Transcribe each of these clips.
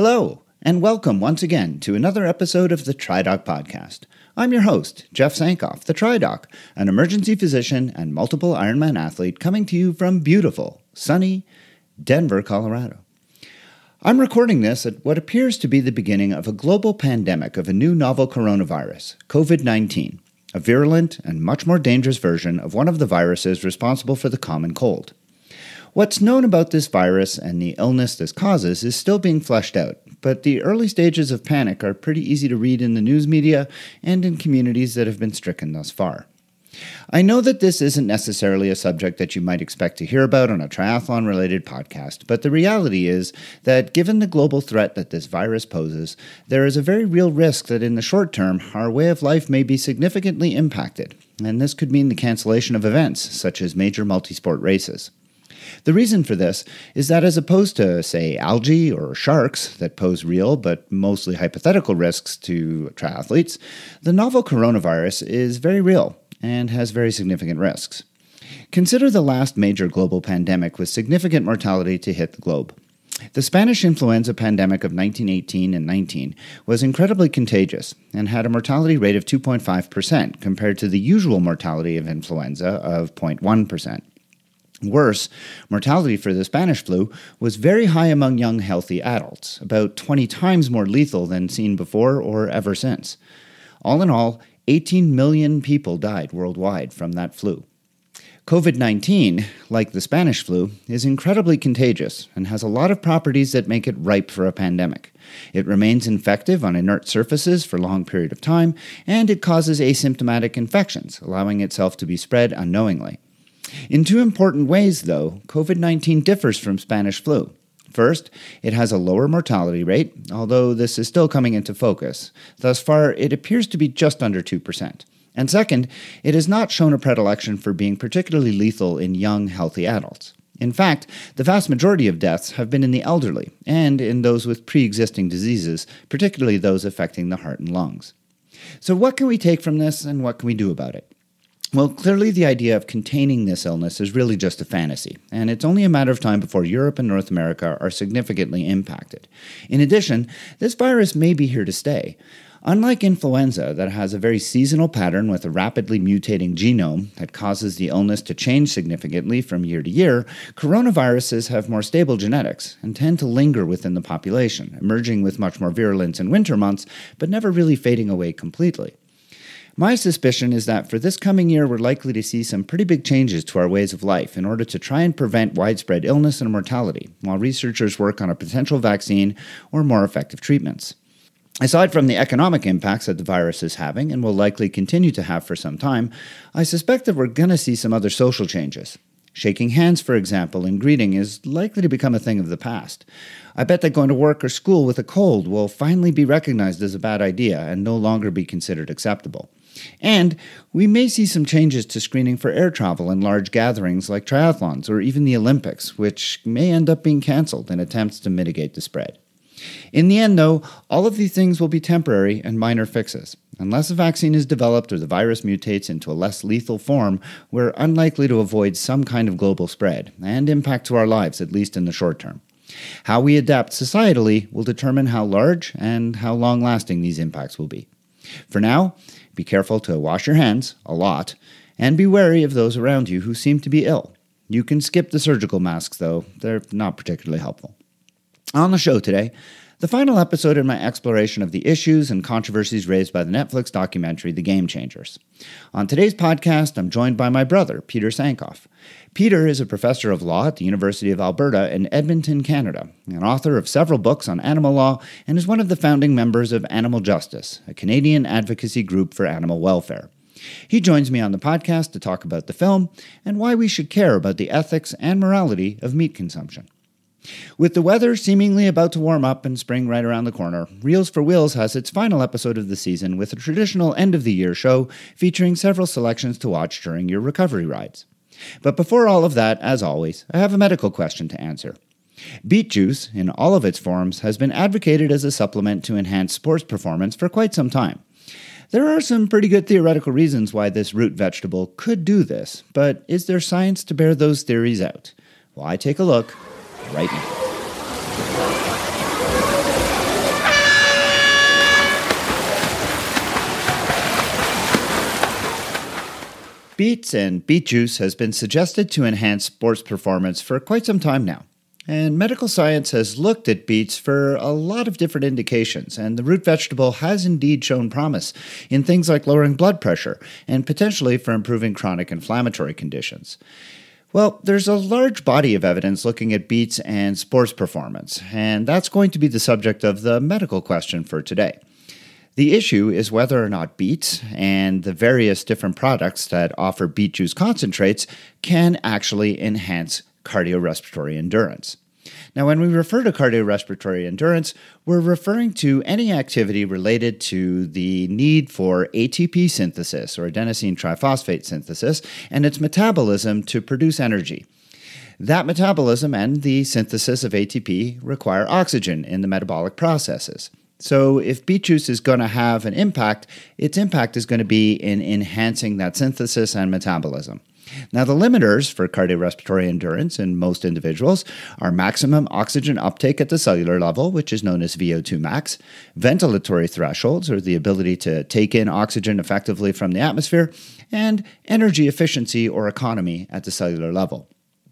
Hello, and welcome once again to another episode of the TriDoc Podcast. I'm your host, Jeff Sankoff, the TriDoc, an emergency physician and multiple Ironman athlete coming to you from beautiful, sunny Denver, Colorado. I'm recording this at what appears to be the beginning of a global pandemic of a new novel coronavirus, COVID 19, a virulent and much more dangerous version of one of the viruses responsible for the common cold. What's known about this virus and the illness this causes is still being fleshed out, but the early stages of panic are pretty easy to read in the news media and in communities that have been stricken thus far. I know that this isn't necessarily a subject that you might expect to hear about on a triathlon related podcast, but the reality is that given the global threat that this virus poses, there is a very real risk that in the short term, our way of life may be significantly impacted, and this could mean the cancellation of events such as major multisport races. The reason for this is that, as opposed to, say, algae or sharks that pose real but mostly hypothetical risks to triathletes, the novel coronavirus is very real and has very significant risks. Consider the last major global pandemic with significant mortality to hit the globe. The Spanish influenza pandemic of 1918 and 19 was incredibly contagious and had a mortality rate of 2.5% compared to the usual mortality of influenza of 0.1%. Worse, mortality for the Spanish flu was very high among young, healthy adults, about 20 times more lethal than seen before or ever since. All in all, 18 million people died worldwide from that flu. COVID 19, like the Spanish flu, is incredibly contagious and has a lot of properties that make it ripe for a pandemic. It remains infective on inert surfaces for a long period of time, and it causes asymptomatic infections, allowing itself to be spread unknowingly. In two important ways, though, COVID 19 differs from Spanish flu. First, it has a lower mortality rate, although this is still coming into focus. Thus far, it appears to be just under 2%. And second, it has not shown a predilection for being particularly lethal in young, healthy adults. In fact, the vast majority of deaths have been in the elderly and in those with pre existing diseases, particularly those affecting the heart and lungs. So, what can we take from this and what can we do about it? Well, clearly, the idea of containing this illness is really just a fantasy, and it's only a matter of time before Europe and North America are significantly impacted. In addition, this virus may be here to stay. Unlike influenza, that has a very seasonal pattern with a rapidly mutating genome that causes the illness to change significantly from year to year, coronaviruses have more stable genetics and tend to linger within the population, emerging with much more virulence in winter months, but never really fading away completely. My suspicion is that for this coming year, we're likely to see some pretty big changes to our ways of life in order to try and prevent widespread illness and mortality, while researchers work on a potential vaccine or more effective treatments. Aside from the economic impacts that the virus is having and will likely continue to have for some time, I suspect that we're going to see some other social changes. Shaking hands, for example, in greeting is likely to become a thing of the past. I bet that going to work or school with a cold will finally be recognized as a bad idea and no longer be considered acceptable. And we may see some changes to screening for air travel and large gatherings like triathlons or even the Olympics, which may end up being canceled in attempts to mitigate the spread. In the end, though, all of these things will be temporary and minor fixes. Unless a vaccine is developed or the virus mutates into a less lethal form, we're unlikely to avoid some kind of global spread and impact to our lives, at least in the short term. How we adapt societally will determine how large and how long lasting these impacts will be. For now, be careful to wash your hands a lot and be wary of those around you who seem to be ill. You can skip the surgical masks, though, they're not particularly helpful. On the show today, the final episode in my exploration of the issues and controversies raised by the Netflix documentary The Game Changers. On today's podcast, I'm joined by my brother, Peter Sankoff. Peter is a professor of law at the University of Alberta in Edmonton, Canada, an author of several books on animal law, and is one of the founding members of Animal Justice, a Canadian advocacy group for animal welfare. He joins me on the podcast to talk about the film and why we should care about the ethics and morality of meat consumption. With the weather seemingly about to warm up and spring right around the corner, Reels for Wheels has its final episode of the season with a traditional end of the year show featuring several selections to watch during your recovery rides. But before all of that, as always, I have a medical question to answer. Beet juice, in all of its forms, has been advocated as a supplement to enhance sports performance for quite some time. There are some pretty good theoretical reasons why this root vegetable could do this, but is there science to bear those theories out? Well, I take a look right now. Beets and beet juice has been suggested to enhance sports performance for quite some time now. And medical science has looked at beets for a lot of different indications, and the root vegetable has indeed shown promise in things like lowering blood pressure and potentially for improving chronic inflammatory conditions. Well, there's a large body of evidence looking at beets and sports performance, and that's going to be the subject of the medical question for today. The issue is whether or not beets and the various different products that offer beet juice concentrates can actually enhance cardiorespiratory endurance. Now, when we refer to cardiorespiratory endurance, we're referring to any activity related to the need for ATP synthesis or adenosine triphosphate synthesis and its metabolism to produce energy. That metabolism and the synthesis of ATP require oxygen in the metabolic processes. So, if beet juice is going to have an impact, its impact is going to be in enhancing that synthesis and metabolism. Now, the limiters for cardiorespiratory endurance in most individuals are maximum oxygen uptake at the cellular level, which is known as VO2 max, ventilatory thresholds, or the ability to take in oxygen effectively from the atmosphere, and energy efficiency or economy at the cellular level.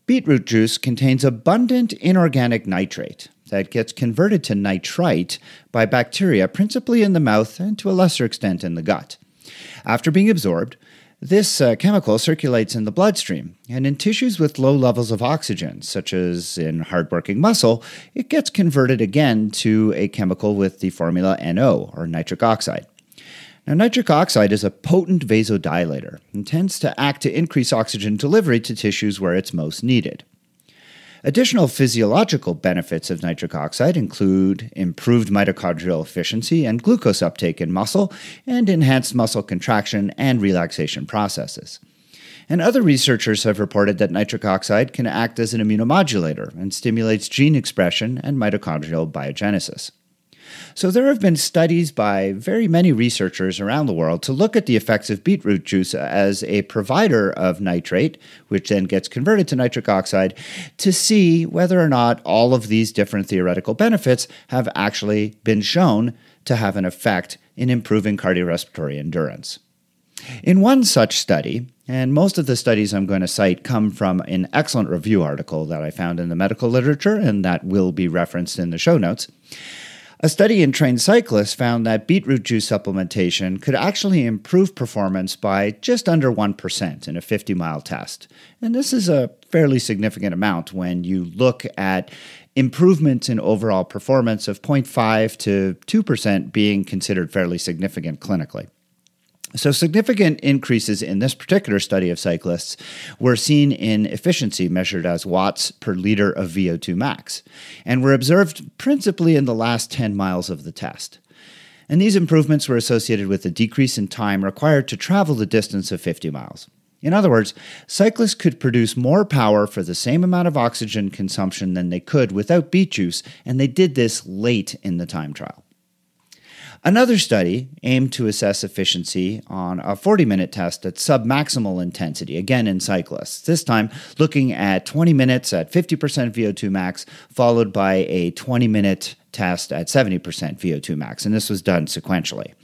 Beetroot juice contains abundant inorganic nitrate, that gets converted to nitrite by bacteria, principally in the mouth and to a lesser extent in the gut. After being absorbed, this uh, chemical circulates in the bloodstream, and in tissues with low levels of oxygen, such as in hardworking muscle, it gets converted again to a chemical with the formula NO, or nitric oxide. Now, nitric oxide is a potent vasodilator and tends to act to increase oxygen delivery to tissues where it's most needed. Additional physiological benefits of nitric oxide include improved mitochondrial efficiency and glucose uptake in muscle, and enhanced muscle contraction and relaxation processes. And other researchers have reported that nitric oxide can act as an immunomodulator and stimulates gene expression and mitochondrial biogenesis. So, there have been studies by very many researchers around the world to look at the effects of beetroot juice as a provider of nitrate, which then gets converted to nitric oxide, to see whether or not all of these different theoretical benefits have actually been shown to have an effect in improving cardiorespiratory endurance. In one such study, and most of the studies I'm going to cite come from an excellent review article that I found in the medical literature and that will be referenced in the show notes. A study in trained cyclists found that beetroot juice supplementation could actually improve performance by just under 1% in a 50 mile test. And this is a fairly significant amount when you look at improvements in overall performance of 0.5 to 2% being considered fairly significant clinically. So, significant increases in this particular study of cyclists were seen in efficiency measured as watts per liter of VO2 max, and were observed principally in the last 10 miles of the test. And these improvements were associated with a decrease in time required to travel the distance of 50 miles. In other words, cyclists could produce more power for the same amount of oxygen consumption than they could without beet juice, and they did this late in the time trial. Another study aimed to assess efficiency on a 40 minute test at submaximal intensity, again in cyclists, this time looking at 20 minutes at 50% VO2 max, followed by a 20 minute test at 70% VO2 max, and this was done sequentially.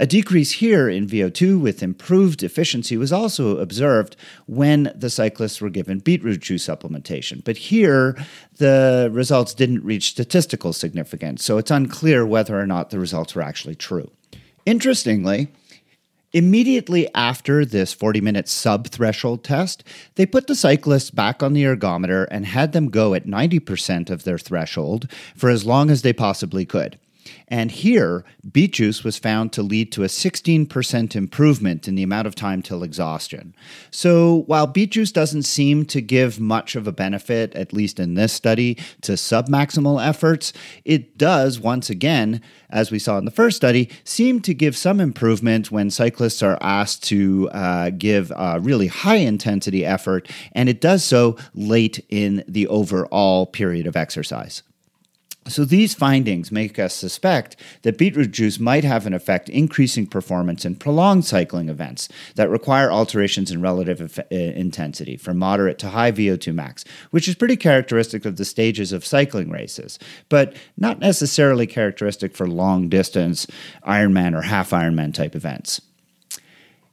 A decrease here in VO2 with improved efficiency was also observed when the cyclists were given beetroot juice supplementation. But here, the results didn't reach statistical significance, so it's unclear whether or not the results were actually true. Interestingly, Immediately after this 40 minute sub threshold test, they put the cyclists back on the ergometer and had them go at 90% of their threshold for as long as they possibly could. And here, beet juice was found to lead to a 16% improvement in the amount of time till exhaustion. So while beet juice doesn't seem to give much of a benefit, at least in this study, to submaximal efforts, it does, once again, as we saw in the first study, seem to give some improvement when cyclists are asked to uh, give a really high intensity effort, and it does so late in the overall period of exercise. So these findings make us suspect that beetroot juice might have an effect increasing performance in prolonged cycling events that require alterations in relative uh, intensity from moderate to high VO2 max, which is pretty characteristic of the stages of cycling races, but not necessarily characteristic for long distance Ironman or half Ironman type events.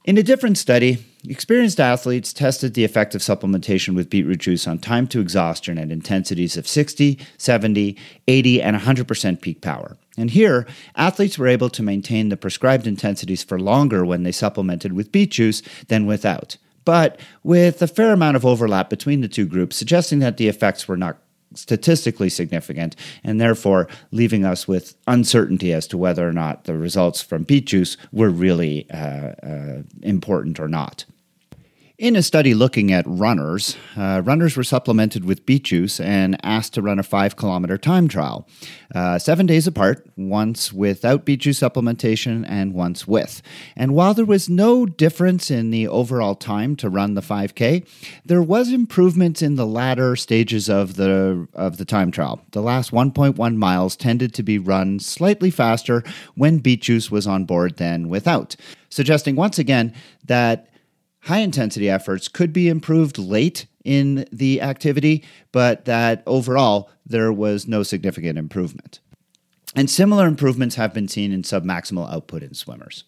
In a different study, experienced athletes tested the effect of supplementation with beetroot juice on time to exhaustion at intensities of 60, 70, 80, and 100% peak power. And here, athletes were able to maintain the prescribed intensities for longer when they supplemented with beet juice than without, but with a fair amount of overlap between the two groups, suggesting that the effects were not statistically significant, and therefore leaving us with uncertainty as to whether or not the results from beet juice were really uh, uh, important or not. In a study looking at runners, uh, runners were supplemented with beet juice and asked to run a five kilometer time trial, uh, seven days apart, once without beet juice supplementation and once with. And while there was no difference in the overall time to run the 5K, there was improvement in the latter stages of the, of the time trial. The last 1.1 miles tended to be run slightly faster when beet juice was on board than without, suggesting once again that high intensity efforts could be improved late in the activity, but that overall there was no significant improvement. And similar improvements have been seen in submaximal output in swimmers.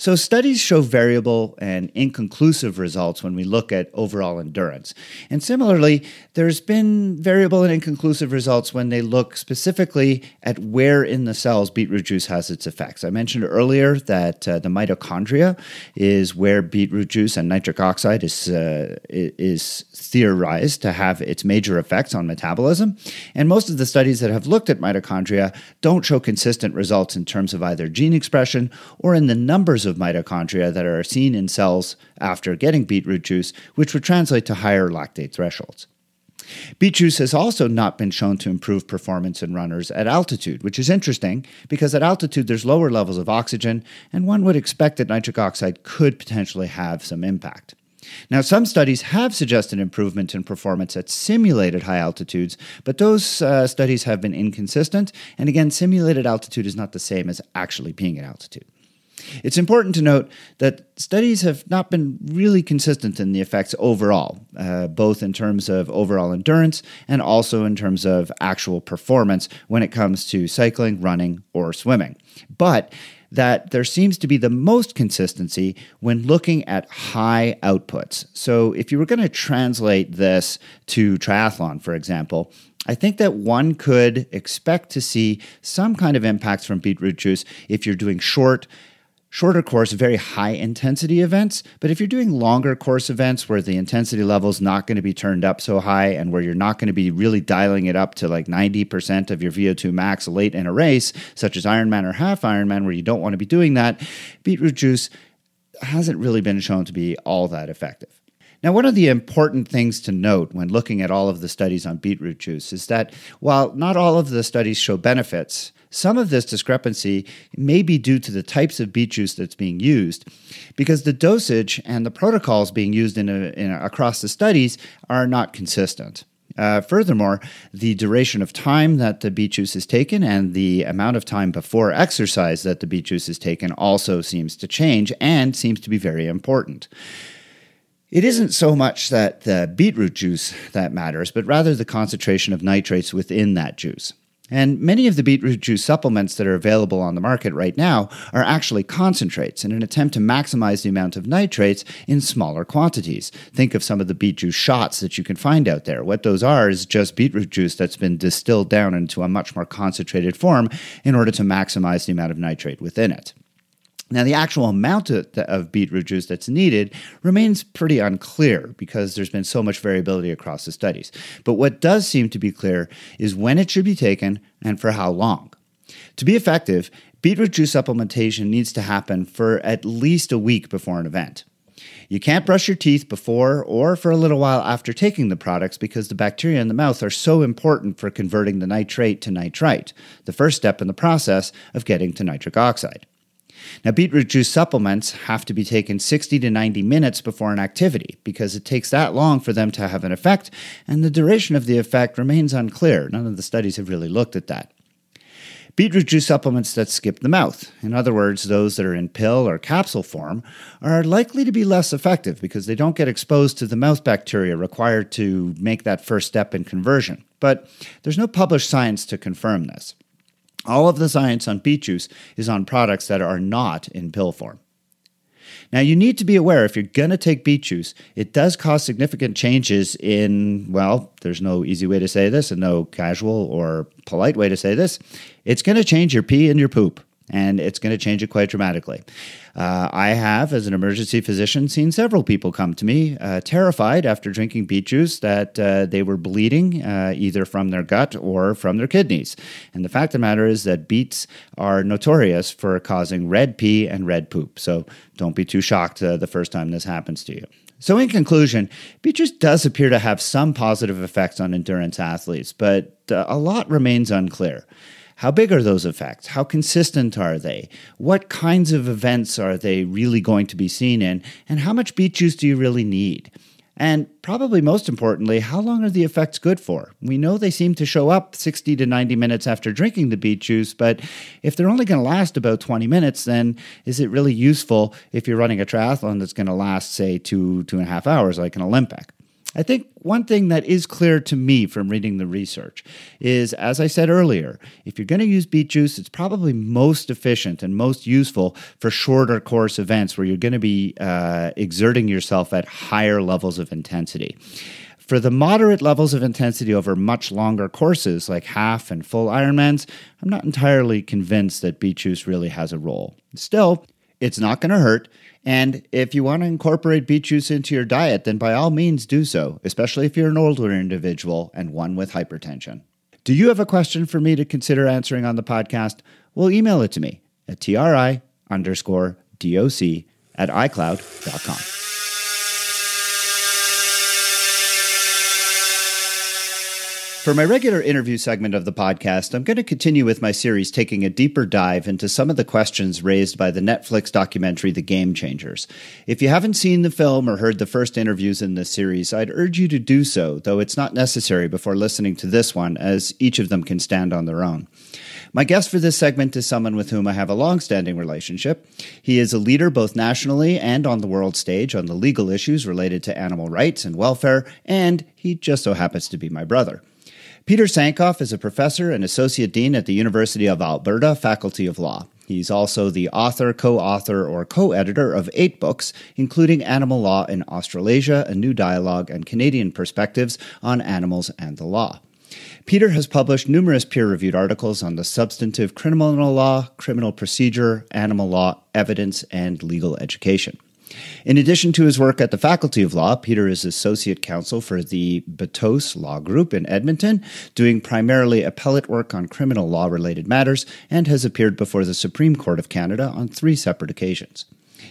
So, studies show variable and inconclusive results when we look at overall endurance. And similarly, there's been variable and inconclusive results when they look specifically at where in the cells beetroot juice has its effects. I mentioned earlier that uh, the mitochondria is where beetroot juice and nitric oxide is, uh, is theorized to have its major effects on metabolism. And most of the studies that have looked at mitochondria don't show consistent results in terms of either gene expression or in the numbers of mitochondria that are seen in cells after getting beetroot juice, which would translate to higher lactate thresholds. Beet juice has also not been shown to improve performance in runners at altitude, which is interesting because at altitude there's lower levels of oxygen, and one would expect that nitric oxide could potentially have some impact. Now, some studies have suggested improvement in performance at simulated high altitudes, but those uh, studies have been inconsistent. And again, simulated altitude is not the same as actually being at altitude. It's important to note that studies have not been really consistent in the effects overall, uh, both in terms of overall endurance and also in terms of actual performance when it comes to cycling, running, or swimming. But that there seems to be the most consistency when looking at high outputs. So, if you were going to translate this to triathlon, for example, I think that one could expect to see some kind of impacts from beetroot juice if you're doing short, shorter course, very high intensity events. But if you're doing longer course events where the intensity level is not going to be turned up so high and where you're not going to be really dialing it up to like 90% of your VO2 max late in a race, such as Ironman or half Ironman, where you don't want to be doing that, beetroot juice hasn't really been shown to be all that effective. Now, one of the important things to note when looking at all of the studies on beetroot juice is that while not all of the studies show benefits, some of this discrepancy may be due to the types of beet juice that's being used, because the dosage and the protocols being used in, a, in a, across the studies are not consistent. Uh, furthermore, the duration of time that the beet juice is taken and the amount of time before exercise that the beet juice is taken also seems to change and seems to be very important. It isn't so much that the beetroot juice that matters, but rather the concentration of nitrates within that juice. And many of the beetroot juice supplements that are available on the market right now are actually concentrates in an attempt to maximize the amount of nitrates in smaller quantities. Think of some of the beet juice shots that you can find out there. What those are is just beetroot juice that's been distilled down into a much more concentrated form in order to maximize the amount of nitrate within it. Now, the actual amount of, of, beetroot juice that's needed remains pretty unclear because there's been so much variability across the studies. But what does seem to be clear is when it should be taken and for how long. To be effective, beetroot juice supplementation needs to happen for at least a week before an event. You can't brush your teeth before or for a little while after taking the products because the bacteria in the mouth are so important for converting the nitrate to nitrite, the first step in the process of getting to nitric oxide. Now, beetroot juice supplements have to be taken 60 to 90 minutes before an activity because it takes that long for them to have an effect, and the duration of the effect remains unclear. None of the studies have really looked at that. Beetroot juice supplements that skip the mouth, in other words, those that are in pill or capsule form, are likely to be less effective because they don't get exposed to the mouth bacteria required to make that first step in conversion. But there's no published science to confirm this. All of the science on beet juice is on products that are not in pill form. Now, you need to be aware if you're going to take beet juice, it does cause significant changes in, well, there's no easy way to say this and no casual or polite way to say this. It's going to change your pee and your poop and it's going to change it quite dramatically. Uh, I have, as an emergency physician, seen several people come to me uh, terrified after drinking beet juice that uh, they were bleeding uh, either from their gut or from their kidneys. And the fact of the matter is that beets are notorious for causing red pee and red poop. So don't be too shocked uh, the first time this happens to you. So, in conclusion, beet juice does appear to have some positive effects on endurance athletes, but uh, a lot remains unclear. How big are those effects? How consistent are they? What kinds of events are they really going to be seen in? And how much beet juice do you really need? And probably most importantly, how long are the effects good for? We know they seem to show up 60 to 90 minutes after drinking the beet juice, but if they're only going to last about 20 minutes, then is it really useful if you're running a triathlon that's going to last, say, two, two and a half hours like an Olympic? I think one thing that is clear to me from reading the research is, as I said earlier, if you're going to use beet juice, it's probably most efficient and most useful for shorter course events where you're going to be uh, exerting yourself at higher levels of intensity. For the moderate levels of intensity over much longer courses, like half and full Ironmans, I'm not entirely convinced that beet juice really has a role. Still, it's not going to hurt. And if you want to incorporate beet juice into your diet, then by all means do so, especially if you're an older individual and one with hypertension. Do you have a question for me to consider answering on the podcast? Well, email it to me at tri underscore doc at icloud.com. For my regular interview segment of the podcast, I'm going to continue with my series taking a deeper dive into some of the questions raised by the Netflix documentary The Game Changers. If you haven't seen the film or heard the first interviews in this series, I'd urge you to do so, though it's not necessary before listening to this one, as each of them can stand on their own. My guest for this segment is someone with whom I have a long standing relationship. He is a leader both nationally and on the world stage on the legal issues related to animal rights and welfare, and he just so happens to be my brother. Peter Sankoff is a professor and associate dean at the University of Alberta Faculty of Law. He's also the author, co author, or co editor of eight books, including Animal Law in Australasia, A New Dialogue, and Canadian Perspectives on Animals and the Law. Peter has published numerous peer reviewed articles on the substantive criminal law, criminal procedure, animal law, evidence, and legal education. In addition to his work at the Faculty of Law, Peter is Associate Counsel for the Bottos Law Group in Edmonton, doing primarily appellate work on criminal law related matters, and has appeared before the Supreme Court of Canada on three separate occasions.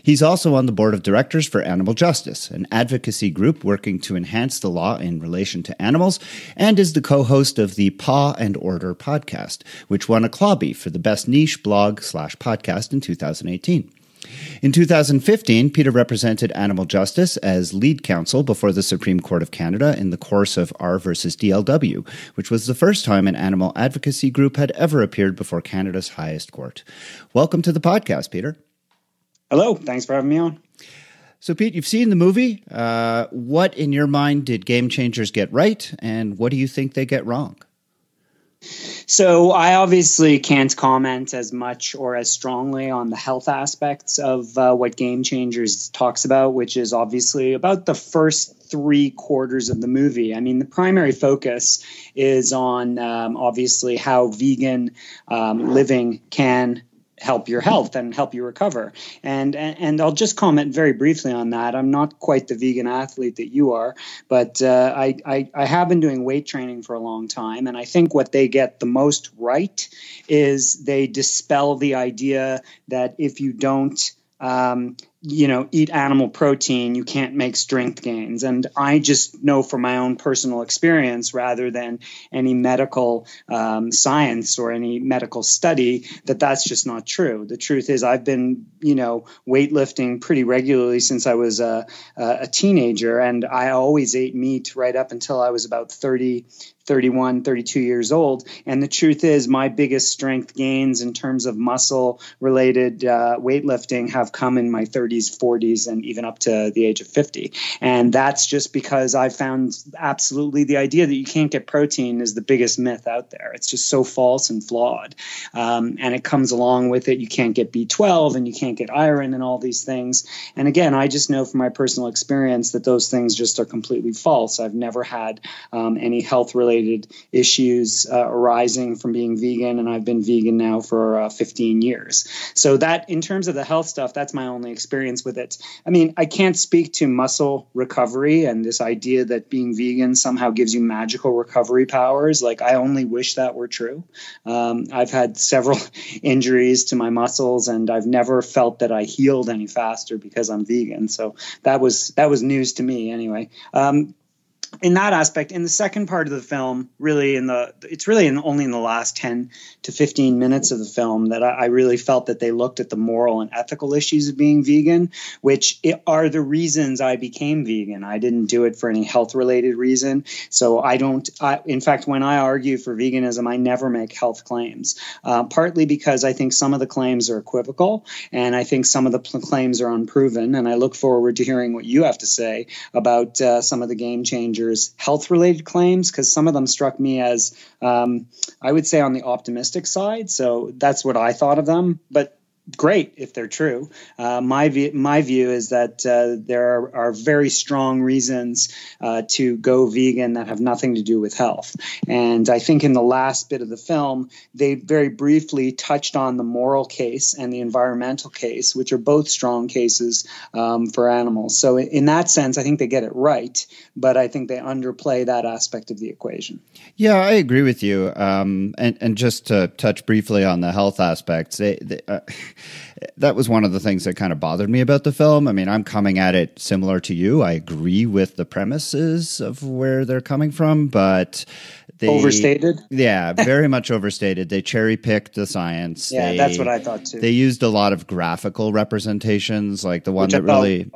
He's also on the board of directors for Animal Justice, an advocacy group working to enhance the law in relation to animals, and is the co host of the Paw and Order podcast, which won a Clawbie for the best niche blog slash podcast in 2018. In 2015, Peter represented Animal Justice as lead counsel before the Supreme Court of Canada in the course of R versus DLW, which was the first time an animal advocacy group had ever appeared before Canada's highest court. Welcome to the podcast, Peter. Hello. Thanks for having me on. So, Pete, you've seen the movie. Uh, what, in your mind, did Game Changers get right, and what do you think they get wrong? So I obviously can't comment as much or as strongly on the health aspects of uh, what Game Changers talks about, which is obviously about the first three quarters of the movie. I mean, the primary focus is on um, obviously how vegan um, living can help your health and help you recover. And, and, and I'll just comment very briefly on that. I'm not quite the vegan athlete that you are, but uh, I, I, I have been doing weight training for a long time, and I think what they get the most right is they dispel the idea that if you don't um, you know eat animal protein you can't make strength gains. And i just know from my own personal experience rather than any medical um, science or any medical study that that's just not true. The truth is i've been you know weightlifting pretty regularly since i was a, a teenager and i always ate meat right up until i was about 30 31, 32 years old. And the truth is, my biggest strength gains in terms of muscle related uh, weightlifting have come in my 30s 30s, 40s, and even up to the age of 50. And that's just because I found absolutely the idea that you can't get protein is the biggest myth out there. It's just so false and flawed. Um, and it comes along with it. You can't get B12 and you can't get iron and all these things. And again, I just know from my personal experience that those things just are completely false. I've never had um, any health related issues uh, arising from being vegan, and I've been vegan now for uh, 15 years. So, that in terms of the health stuff, that's my only experience with it. I mean, I can't speak to muscle recovery and this idea that being vegan somehow gives you magical recovery powers. Like, I only wish that were true. Um, I've had several injuries to my muscles, and I've never felt that I healed any faster because I'm vegan. So that was that was news to me anyway. Um, in that aspect in the second part of the film really in the it's really in only in the last 10 to 15 minutes of the film that I, I, really felt that they looked at the moral and ethical issues of being vegan which are the reasons i became vegan. I didn't do it for any health related reason. So i don't I, in fact when i argue for veganism i never make health claims uh, partly because i think some of the claims are equivocal and i think some of the pl- claims are unproven. And i look forward to hearing what you have to say about uh, some of the game changers health related claims because some of them struck me as, um, I would say, on the optimistic side. So that's what I thought of them. But great if they're true. Uh, my view, my view is that uh, there are, are, very strong reasons uh, to go vegan that have nothing to do with health. And I think in the last bit of the film, they very briefly touched on the moral case and the environmental case, which are both strong cases um, for animals. So in that sense, I think they get it right, but I think they underplay that aspect of the equation. Yeah, I agree with you. Um, and and just to touch briefly on the health aspects, they, they, uh, that was one of the things that kind of bothered me about the film. I mean, I'm coming at it similar to you. I agree with the premises of where they're coming from, but they overstated. Yeah, very much overstated. They cherry picked the science. Yeah, they, that's what I thought too. They used a lot of graphical representations, like the one Which that really.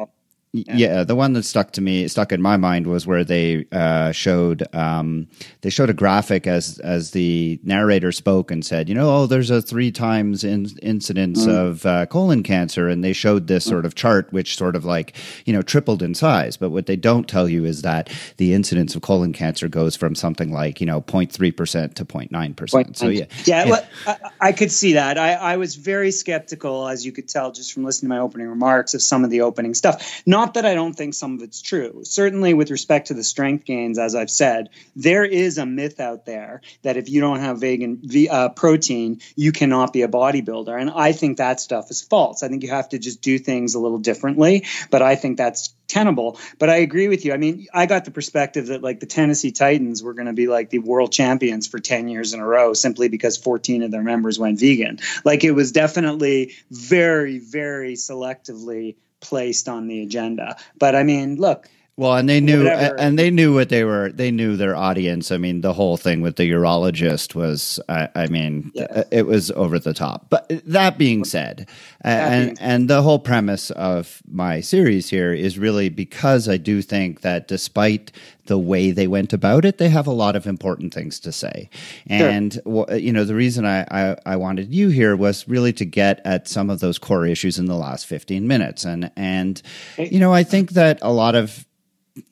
Yeah. yeah. the one that stuck to me, stuck in my mind, was where they uh, showed um, they showed a graphic as as the narrator spoke and said, you know, oh, there's a three times in, incidence mm. of uh, colon cancer, and they showed this mm. sort of chart which sort of like you know tripled in size. But what they don't tell you is that the incidence of colon cancer goes from something like you know 0.3 percent to 0.9 percent. So yeah, yeah, yeah. Well, I, I, could see that. I, I was very skeptical, as you could tell just from listening to my opening remarks, of some of the opening stuff. Not not that I don't think some of it's true. Certainly, with respect to the strength gains, as I've said, there is a myth out there that if you don't have vegan uh, protein, you cannot be a bodybuilder. And I think that stuff is false. I think you have to just do things a little differently. But I think that's tenable. But I agree with you. I mean, I got the perspective that like the Tennessee Titans were going to be like the world champions for 10 years in a row simply because 14 of their members went vegan. Like it was definitely very, very selectively placed on the agenda. But I mean, look. Well, and they knew, whatever. and they knew what they were. They knew their audience. I mean, the whole thing with the urologist was, I, I mean, yeah. Uh, it was over the top. But that being said, that and and the whole premise of my series here is really because I do think that despite the way they went about it, they have a lot of important things to say. And sure. you know, the reason I, I, I wanted you here was really to get at some of those core issues in the last fifteen minutes. And and you know, I think that a lot of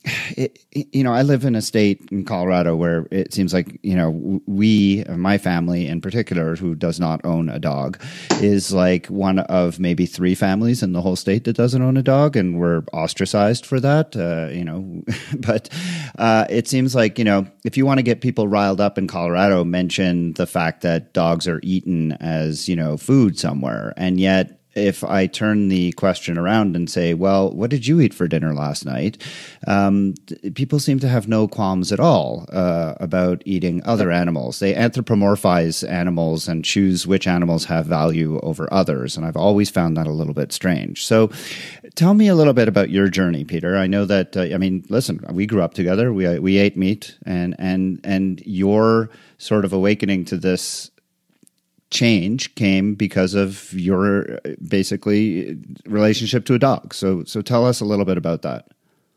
it, you know, I live in a state in Colorado where it seems like, you know, we, my family in particular, who does not own a dog, is like one of maybe three families in the whole state that doesn't own a dog. And we're ostracized for that, uh, you know. but uh, it seems like, you know, if you want to get people riled up in Colorado, mention the fact that dogs are eaten as, you know, food somewhere. And yet, if I turn the question around and say, "Well, what did you eat for dinner last night?" Um, people seem to have no qualms at all uh, about eating other animals. They anthropomorphize animals and choose which animals have value over others, and I've always found that a little bit strange. So, tell me a little bit about your journey, Peter. I know that uh, I mean, listen, we grew up together. We we ate meat, and and and your sort of awakening to this change came because of your basically relationship to a dog. So so tell us a little bit about that.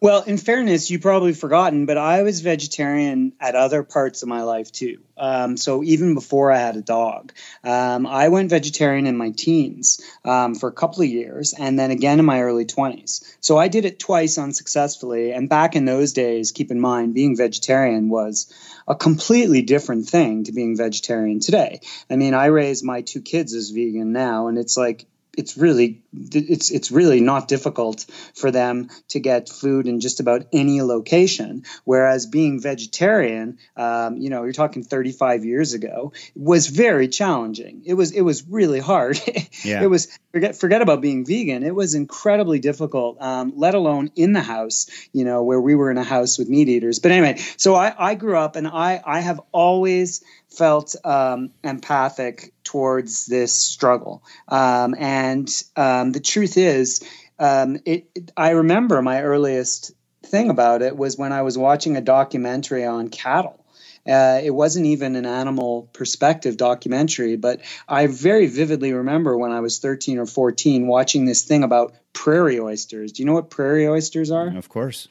Well, in fairness, you probably forgotten, but I was vegetarian at other parts of my life too. Um, so even before I had a dog, um, I went vegetarian in my teens um, for a couple of years, and then again in my early twenties. So I did it twice unsuccessfully. And back in those days, keep in mind, being vegetarian was a completely different thing to being vegetarian today. I mean, I raise my two kids as vegan now, and it's like it's really it's it's really not difficult for them to get food in just about any location. Whereas being vegetarian, um, you know, you're talking 35 years ago, was very challenging. It was it was really hard. yeah. It was forget forget about being vegan. It was incredibly difficult, um, let alone in the house. You know, where we were in a house with meat eaters. But anyway, so I, I grew up and I I have always felt um, empathic towards this struggle. Um, and um, the truth is, um, it, it, I remember my earliest thing about it was when I was watching a documentary on cattle. Uh, it wasn't even an animal perspective documentary, but I very vividly remember when I was 13 or 14 watching this thing about prairie oysters. Do you know what prairie oysters are? Of course.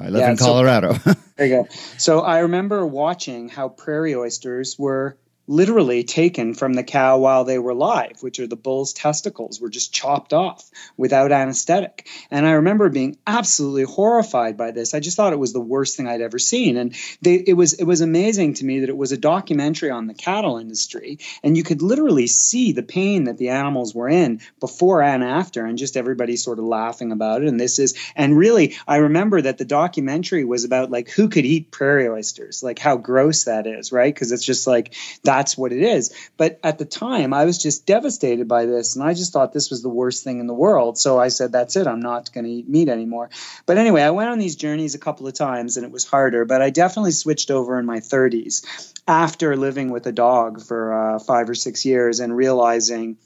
I live yeah, in Colorado. So, there you go. So I remember watching how prairie oysters were literally taken from the cow while they were live, which are the bull's testicles, were just chopped off without anesthetic. And I remember being absolutely horrified by this. I just thought it was the worst thing I'd ever seen. And they, it was it was amazing to me that it was a documentary on the cattle industry, and you could literally see the pain that the animals were in before and after, and just everybody sort of laughing about it. And this is and really, I remember that the documentary was about like who could eat prairie oysters, like how gross that is, right? Because it's just like that that's what it is. But at the time, I was just devastated by this, and I just thought this was the worst thing in the world. So I said, "That's it. I'm not going to eat meat anymore." But anyway, I went on these journeys a couple of times, and it was harder. But I definitely switched over in my 30s after living with a dog for uh, five or six years and realizing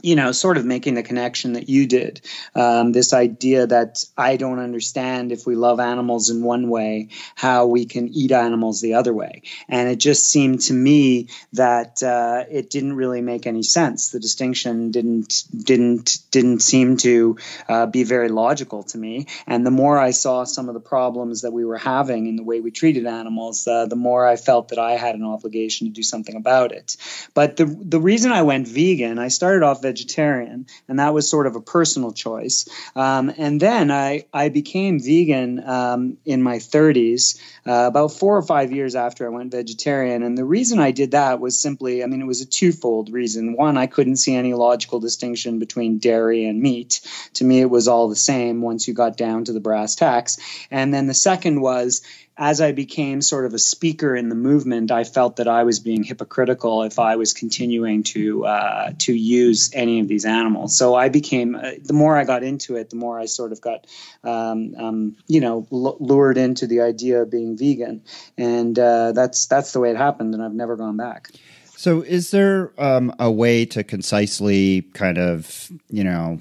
you know, sort of making the connection that you did. Um, this idea that I don't understand if we love animals in one way, how we can eat animals the other way. And it just seemed to me that uh, it didn't really make any sense. The distinction didn't didn't didn't seem to uh, be very logical to me. And the more I saw some of the problems that we were having in the way we treated animals, uh, the more I felt that I had an obligation to do something about it. But the the reason I went vegan, I started off vegetarian, and that was sort of a personal choice. Um, and then I, I became vegan um, in my 30s, uh, about four or five years after I went vegetarian. And the reason I did that was simply, I mean, it was a twofold reason. One, I couldn't see any logical distinction between dairy and meat. To me, it was all the same once you got down to the brass tacks. And then the second was, as I became sort of a speaker in the movement, I felt that I was being hypocritical if I was continuing to uh, to use any of these animals. So I became uh, the more I got into it, the more I sort of got um, um, you know l- lured into the idea of being vegan, and uh, that's that's the way it happened, and I've never gone back. So, is there um, a way to concisely kind of you know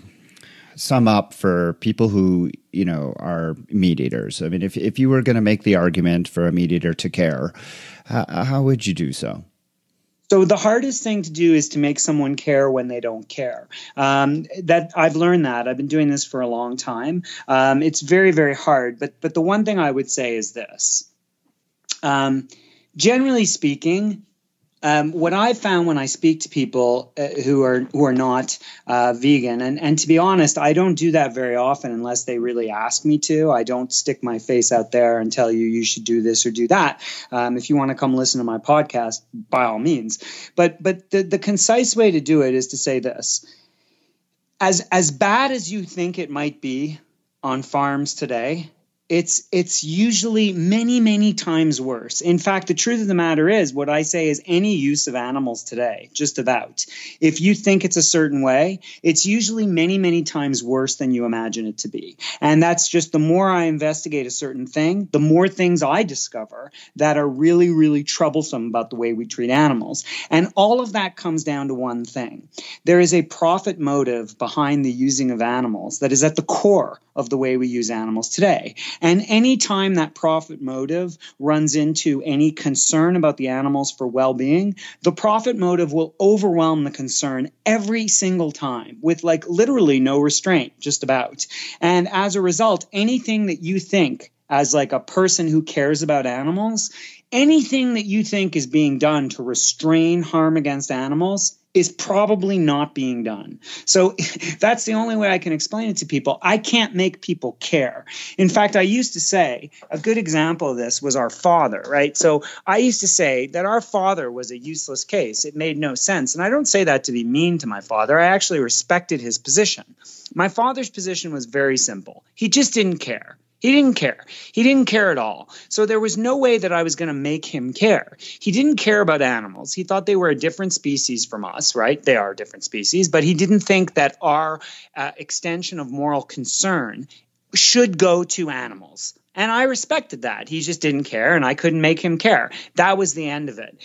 sum up for people who you know are meat eaters? I mean, if if you were going to make the argument for a meat eater to care, how, how would you do so? So the hardest thing to do is to make someone care when they don't care. Um, that I've learned that I've been doing this for a long time. Um, it's very very hard. But but the one thing I would say is this. Um, generally speaking, um, what I found when I speak to people uh, who are who are not uh, vegan, and and to be honest, I don't do that very often unless they really ask me to. I don't stick my face out there and tell you you should do this or do that. Um, if you want to come listen to my podcast, by all means. But but the the concise way to do it is to say this: as as bad as you think it might be on farms today, it's it's usually many many times worse. In fact the truth of the matter is what i say is any use of animals today just about. If you think it's a certain way it's usually many many times worse than you imagine it to be. And that's just the more i investigate a certain thing the more things i discover that are really really troublesome about the way we treat animals. And all of that comes down to one thing. There is a profit motive behind the using of animals that is at the core of the way we use animals today. And anytime that profit motive runs into any concern about the animals for well being, the profit motive will overwhelm the concern every single time with like literally no restraint, just about. And as a result, anything that you think as like a person who cares about animals, anything that you think is being done to restrain harm against animals is probably not being done. So that's the only way I can explain it to people. I can't make people care. In fact, I used to say a good example of this was our father, right? So I used to say that our father was a useless case. It made no sense. And I don't say that to be mean to my father. I actually respected his position. My father's position was very simple. He just didn't care. He didn't care. He didn't care at all. So there was no way that I was going to make him care. He didn't care about animals. He thought they were a different species from us, right? They are a different species, but he didn't think that our uh, extension of moral concern should go to animals. And I respected that. He just didn't care, and I couldn't make him care. That was the end of it.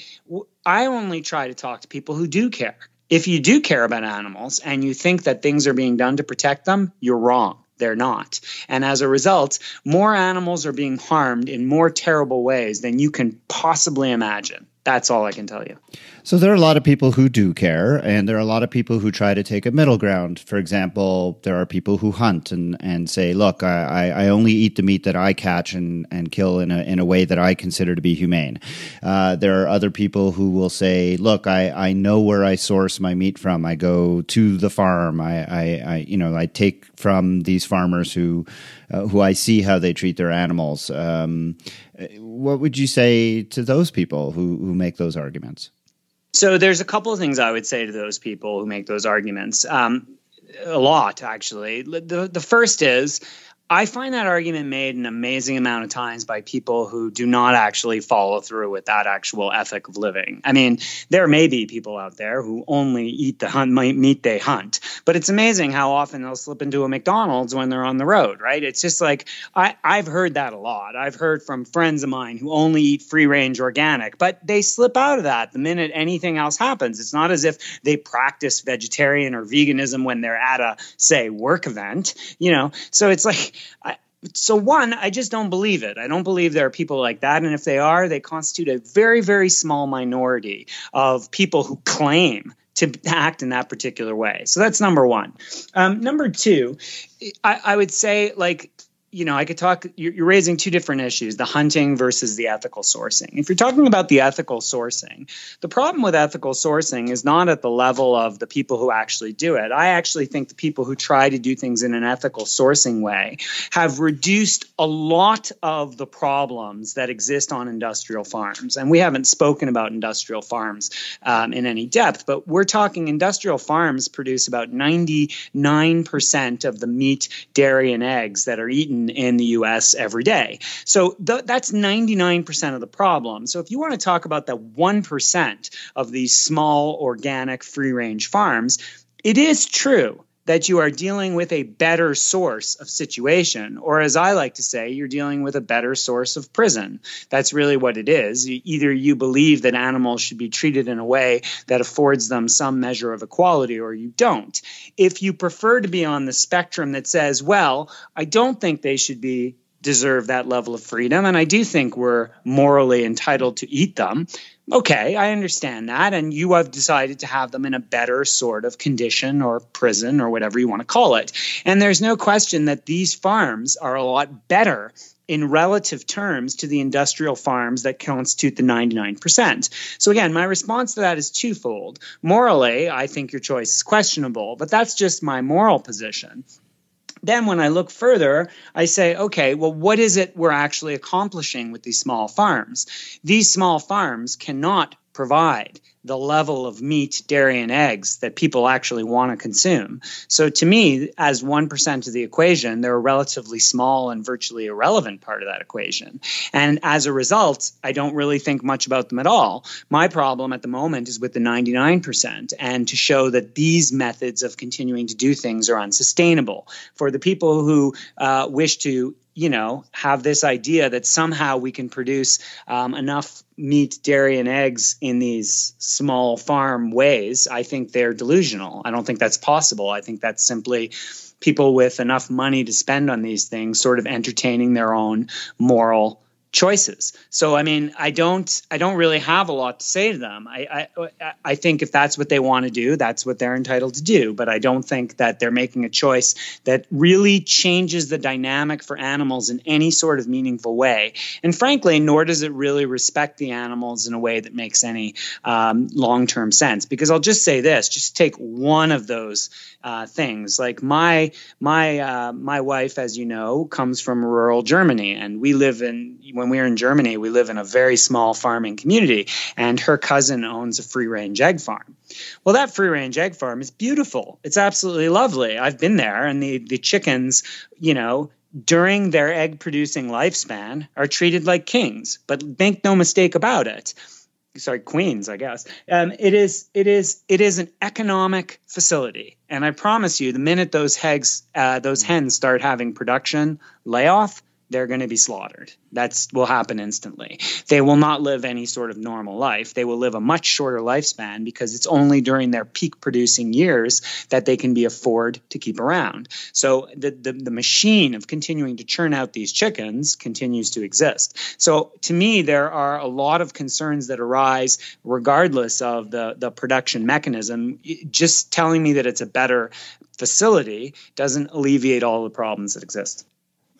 I only try to talk to people who do care. If you do care about animals and you think that things are being done to protect them, you're wrong they're not. And as a result, more animals are being harmed in more terrible ways than you can possibly imagine. That's all I can tell you. So there are a lot of people who do care, and there are a lot of people who try to take a middle ground. For example, there are people who hunt and, and say, "Look, I, I only eat the meat that I catch and, and kill in a in a way that I consider to be humane." Uh, there are other people who will say, "Look, I, I know where I source my meat from. I go to the farm. I, I, I you know I take from these farmers who uh, who I see how they treat their animals." Um, what would you say to those people who who make those arguments? So there's a couple of things I would say to those people who make those arguments. Um, a lot, actually. The, the first is I find that argument made an amazing amount of times by people who do not actually follow through with that actual ethic of living. I mean, there may be people out there who only eat the hunt, meat they hunt, but it's amazing how often they'll slip into a McDonald's when they're on the road, right? It's just like I, I've heard that a lot. I've heard from friends of mine who only eat free range organic, but they slip out of that the minute anything else happens. It's not as if they practice vegetarian or veganism when they're at a, say, work event, you know? So it's like, I, so one i just don't believe it. I don't believe there are people like that. And if they are they constitute a very very small minority of people who claim to act in that particular way. So that's number one. Um, number two I, I would say like you know, I could talk, you're, raising two different issues the hunting versus the ethical sourcing. If you're talking about the ethical sourcing, the problem with ethical sourcing is not at the level of the people who actually do it. I actually think the people who try to do things in an ethical sourcing way have reduced a lot of the problems that exist on industrial farms. And we haven't spoken about industrial farms um, in any depth, but we're talking industrial farms produce about 99% of the meat, dairy, and eggs that are eaten in the US every day. So th- that's 99% of the problem. So if you want to talk about the 1% of these small organic free range farms, it is true that you are dealing with a better source of situation, or as I like to say, you're dealing with a better source of prison. That's really what it is. Either you believe that animals should be treated in a way that affords them some measure of equality, or you don't. If you prefer to be on the spectrum that says, well, I don't think they should be deserve that level of freedom. And I do think we're morally entitled to eat them. Okay, I understand that. And you have decided to have them in a better sort of condition or prison or whatever you want to call it. And there's no question that these farms are a lot better in relative terms to the industrial farms that constitute the 99%. So, again, my response to that is twofold. Morally, I think your choice is questionable, but that's just my moral position then when I look further, I say, okay, well, what is it we're actually accomplishing with these small farms? These small farms cannot provide the level of meat, dairy, and eggs that people actually want to consume. So, to me, as 1% of the equation, they're a relatively small and virtually irrelevant part of that equation. And as a result, I don't really think much about them at all. My problem at the moment is with the 99%, and to show that these methods of continuing to do things are unsustainable. For the people who uh, wish to you know, have this idea that somehow we can produce um, enough meat, dairy, and eggs in these small farm ways, I think they're delusional. I don't think that's possible. I think that's simply people with enough money to spend on these things sort of entertaining their own moral choices. So I mean, I don't I don't really have a lot to say to them. I I I think if that's what they want to do, that's what they're entitled to do, but I don't think that they're making a choice that really changes the dynamic for animals in any sort of meaningful way. And frankly, nor does it really respect the animals in a way that makes any um, long-term sense. Because I'll just say this, just take one of those uh, things. Like my my uh, my wife, as you know, comes from rural Germany, and we live in when we were in Germany, we live in a very small farming community, and her cousin owns a free range egg farm. Well, that free range egg farm is beautiful. It's absolutely lovely. I've been there, and the the chickens, you know, during their egg producing lifespan are treated like kings. But make no mistake about it. Sorry, queens, I guess. Um, it is, it is, it is an economic facility, and I promise you, the minute those eggs, uh, those hens start having production layoff, they're going to be slaughtered. That's will happen instantly. They will not live any sort of normal life. They will live a much shorter lifespan because it's only during their peak producing years that they can be afford to keep around. So the, the, the machine of continuing to churn out these chickens continues to exist. So to me, there are a lot of concerns that arise regardless of the, the production mechanism. Just telling me that it's a better facility doesn't alleviate all the problems that exist.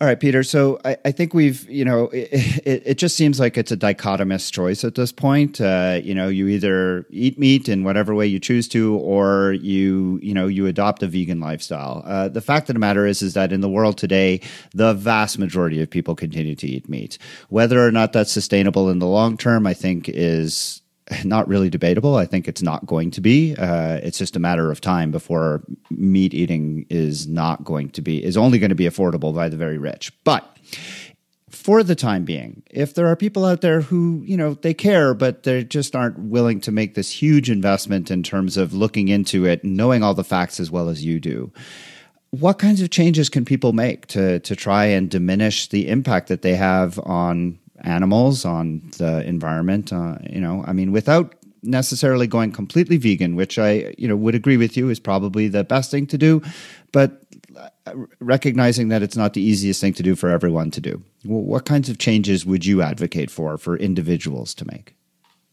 All right, Peter. So I, I think we've, you know, it, it, it, just seems like it's a dichotomous choice at this point. Uh, you know, you either eat meat in whatever way you choose to, or you, you know, you adopt a vegan lifestyle. Uh, the fact of the matter is, is that in the world today, the vast majority of people continue to eat meat. Whether or not that's sustainable in the long term, I think is not really debatable. I think it's not going to be. Uh, it's just a matter of time before meat eating is not going to be is only going to be affordable by the very rich. But for the time being, if there are people out there who you know they care, but they just aren't willing to make this huge investment in terms of looking into it, knowing all the facts as well as you do. What kinds of changes can people make to to try and diminish the impact that they have on animals, on the environment. Uh, you know, I mean, without necessarily going completely vegan, which I you know would agree with you is probably the best thing to do, but uh, recognizing that it's not the easiest thing to do for everyone to do. What kinds of changes would you advocate for for individuals to make?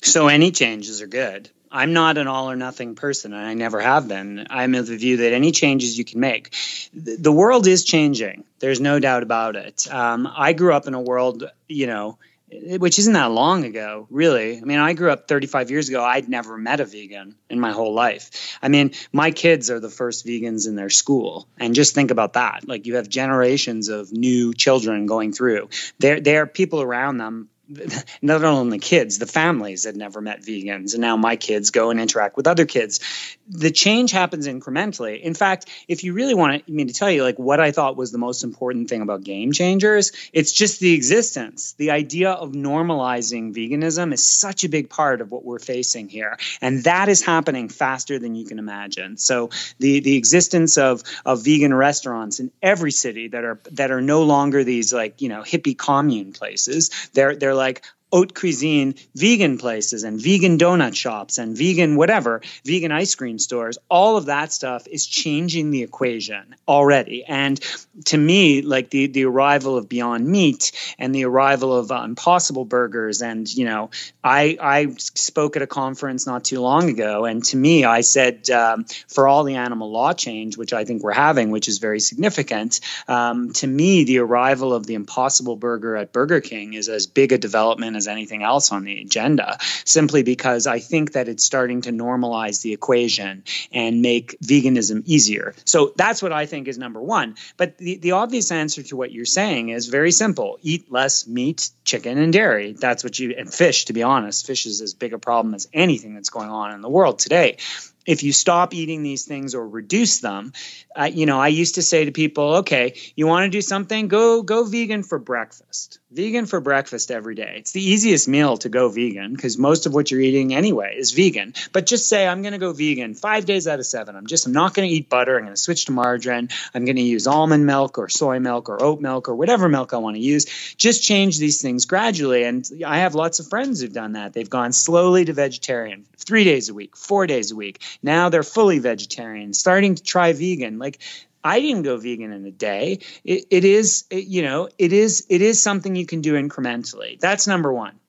So any changes are good. I'm not an all or nothing person, and I never have been. I'm of the view that any changes you can make. The world is changing. There's no doubt about it. Um, I grew up in a world, you know, which isn't that long ago, really. I mean, I grew up 35 years ago. I'd never met a vegan in my whole life. I mean, my kids are the first vegans in their school. And just think about that. Like, you have generations of new children going through. There, there are people around them not only the kids, the families had never met vegans, and now my kids go and interact with other kids. The change happens incrementally. In fact, if you really want me to tell you, like what I thought was the most important thing about game changers, it's just the existence. The idea of normalizing veganism is such a big part of what we're facing here, and that is happening faster than you can imagine. So the the existence of of vegan restaurants in every city that are that are no longer these like you know hippie commune places. They're they're like haute cuisine vegan places and vegan donut shops and vegan whatever, vegan ice cream stores, all of that stuff is changing the equation already. And to me, like the the arrival of Beyond Meat and the arrival of uh, Impossible Burgers, and you know, I I spoke at a conference not too long ago, and to me, I said um, for all the animal law change, which I think we're having, which is very significant, um, to me, the arrival of the Impossible Burger at Burger King is as big a development as anything else on the agenda, simply because I think that it's starting to normalize the equation and make veganism easier. So that's what I think is number one. But the, the obvious answer to what you're saying is very simple eat less meat, chicken, and dairy. That's what you, and fish, to be honest. Fish is as big a problem as anything that's going on in the world today if you stop eating these things or reduce them, uh, you know, I used to say to people, okay, you want to do something, go go vegan for breakfast. Vegan for breakfast every day. It's the easiest meal to go vegan because most of what you're eating anyway is vegan. But just say I'm going to go vegan five days out of seven. I'm just I'm not going to eat butter. I'm going to switch to margarine. I'm going to use almond milk or soy milk or oat milk or whatever milk I want to use. Just change these things gradually. And I have lots of friends who've done that. They've gone slowly to vegetarian, three days a week, four days a week now they're fully vegetarian, starting to try vegan. Like I didn't go vegan in a day. It, it is, it, you know, it is it is something you can do incrementally. That's number one.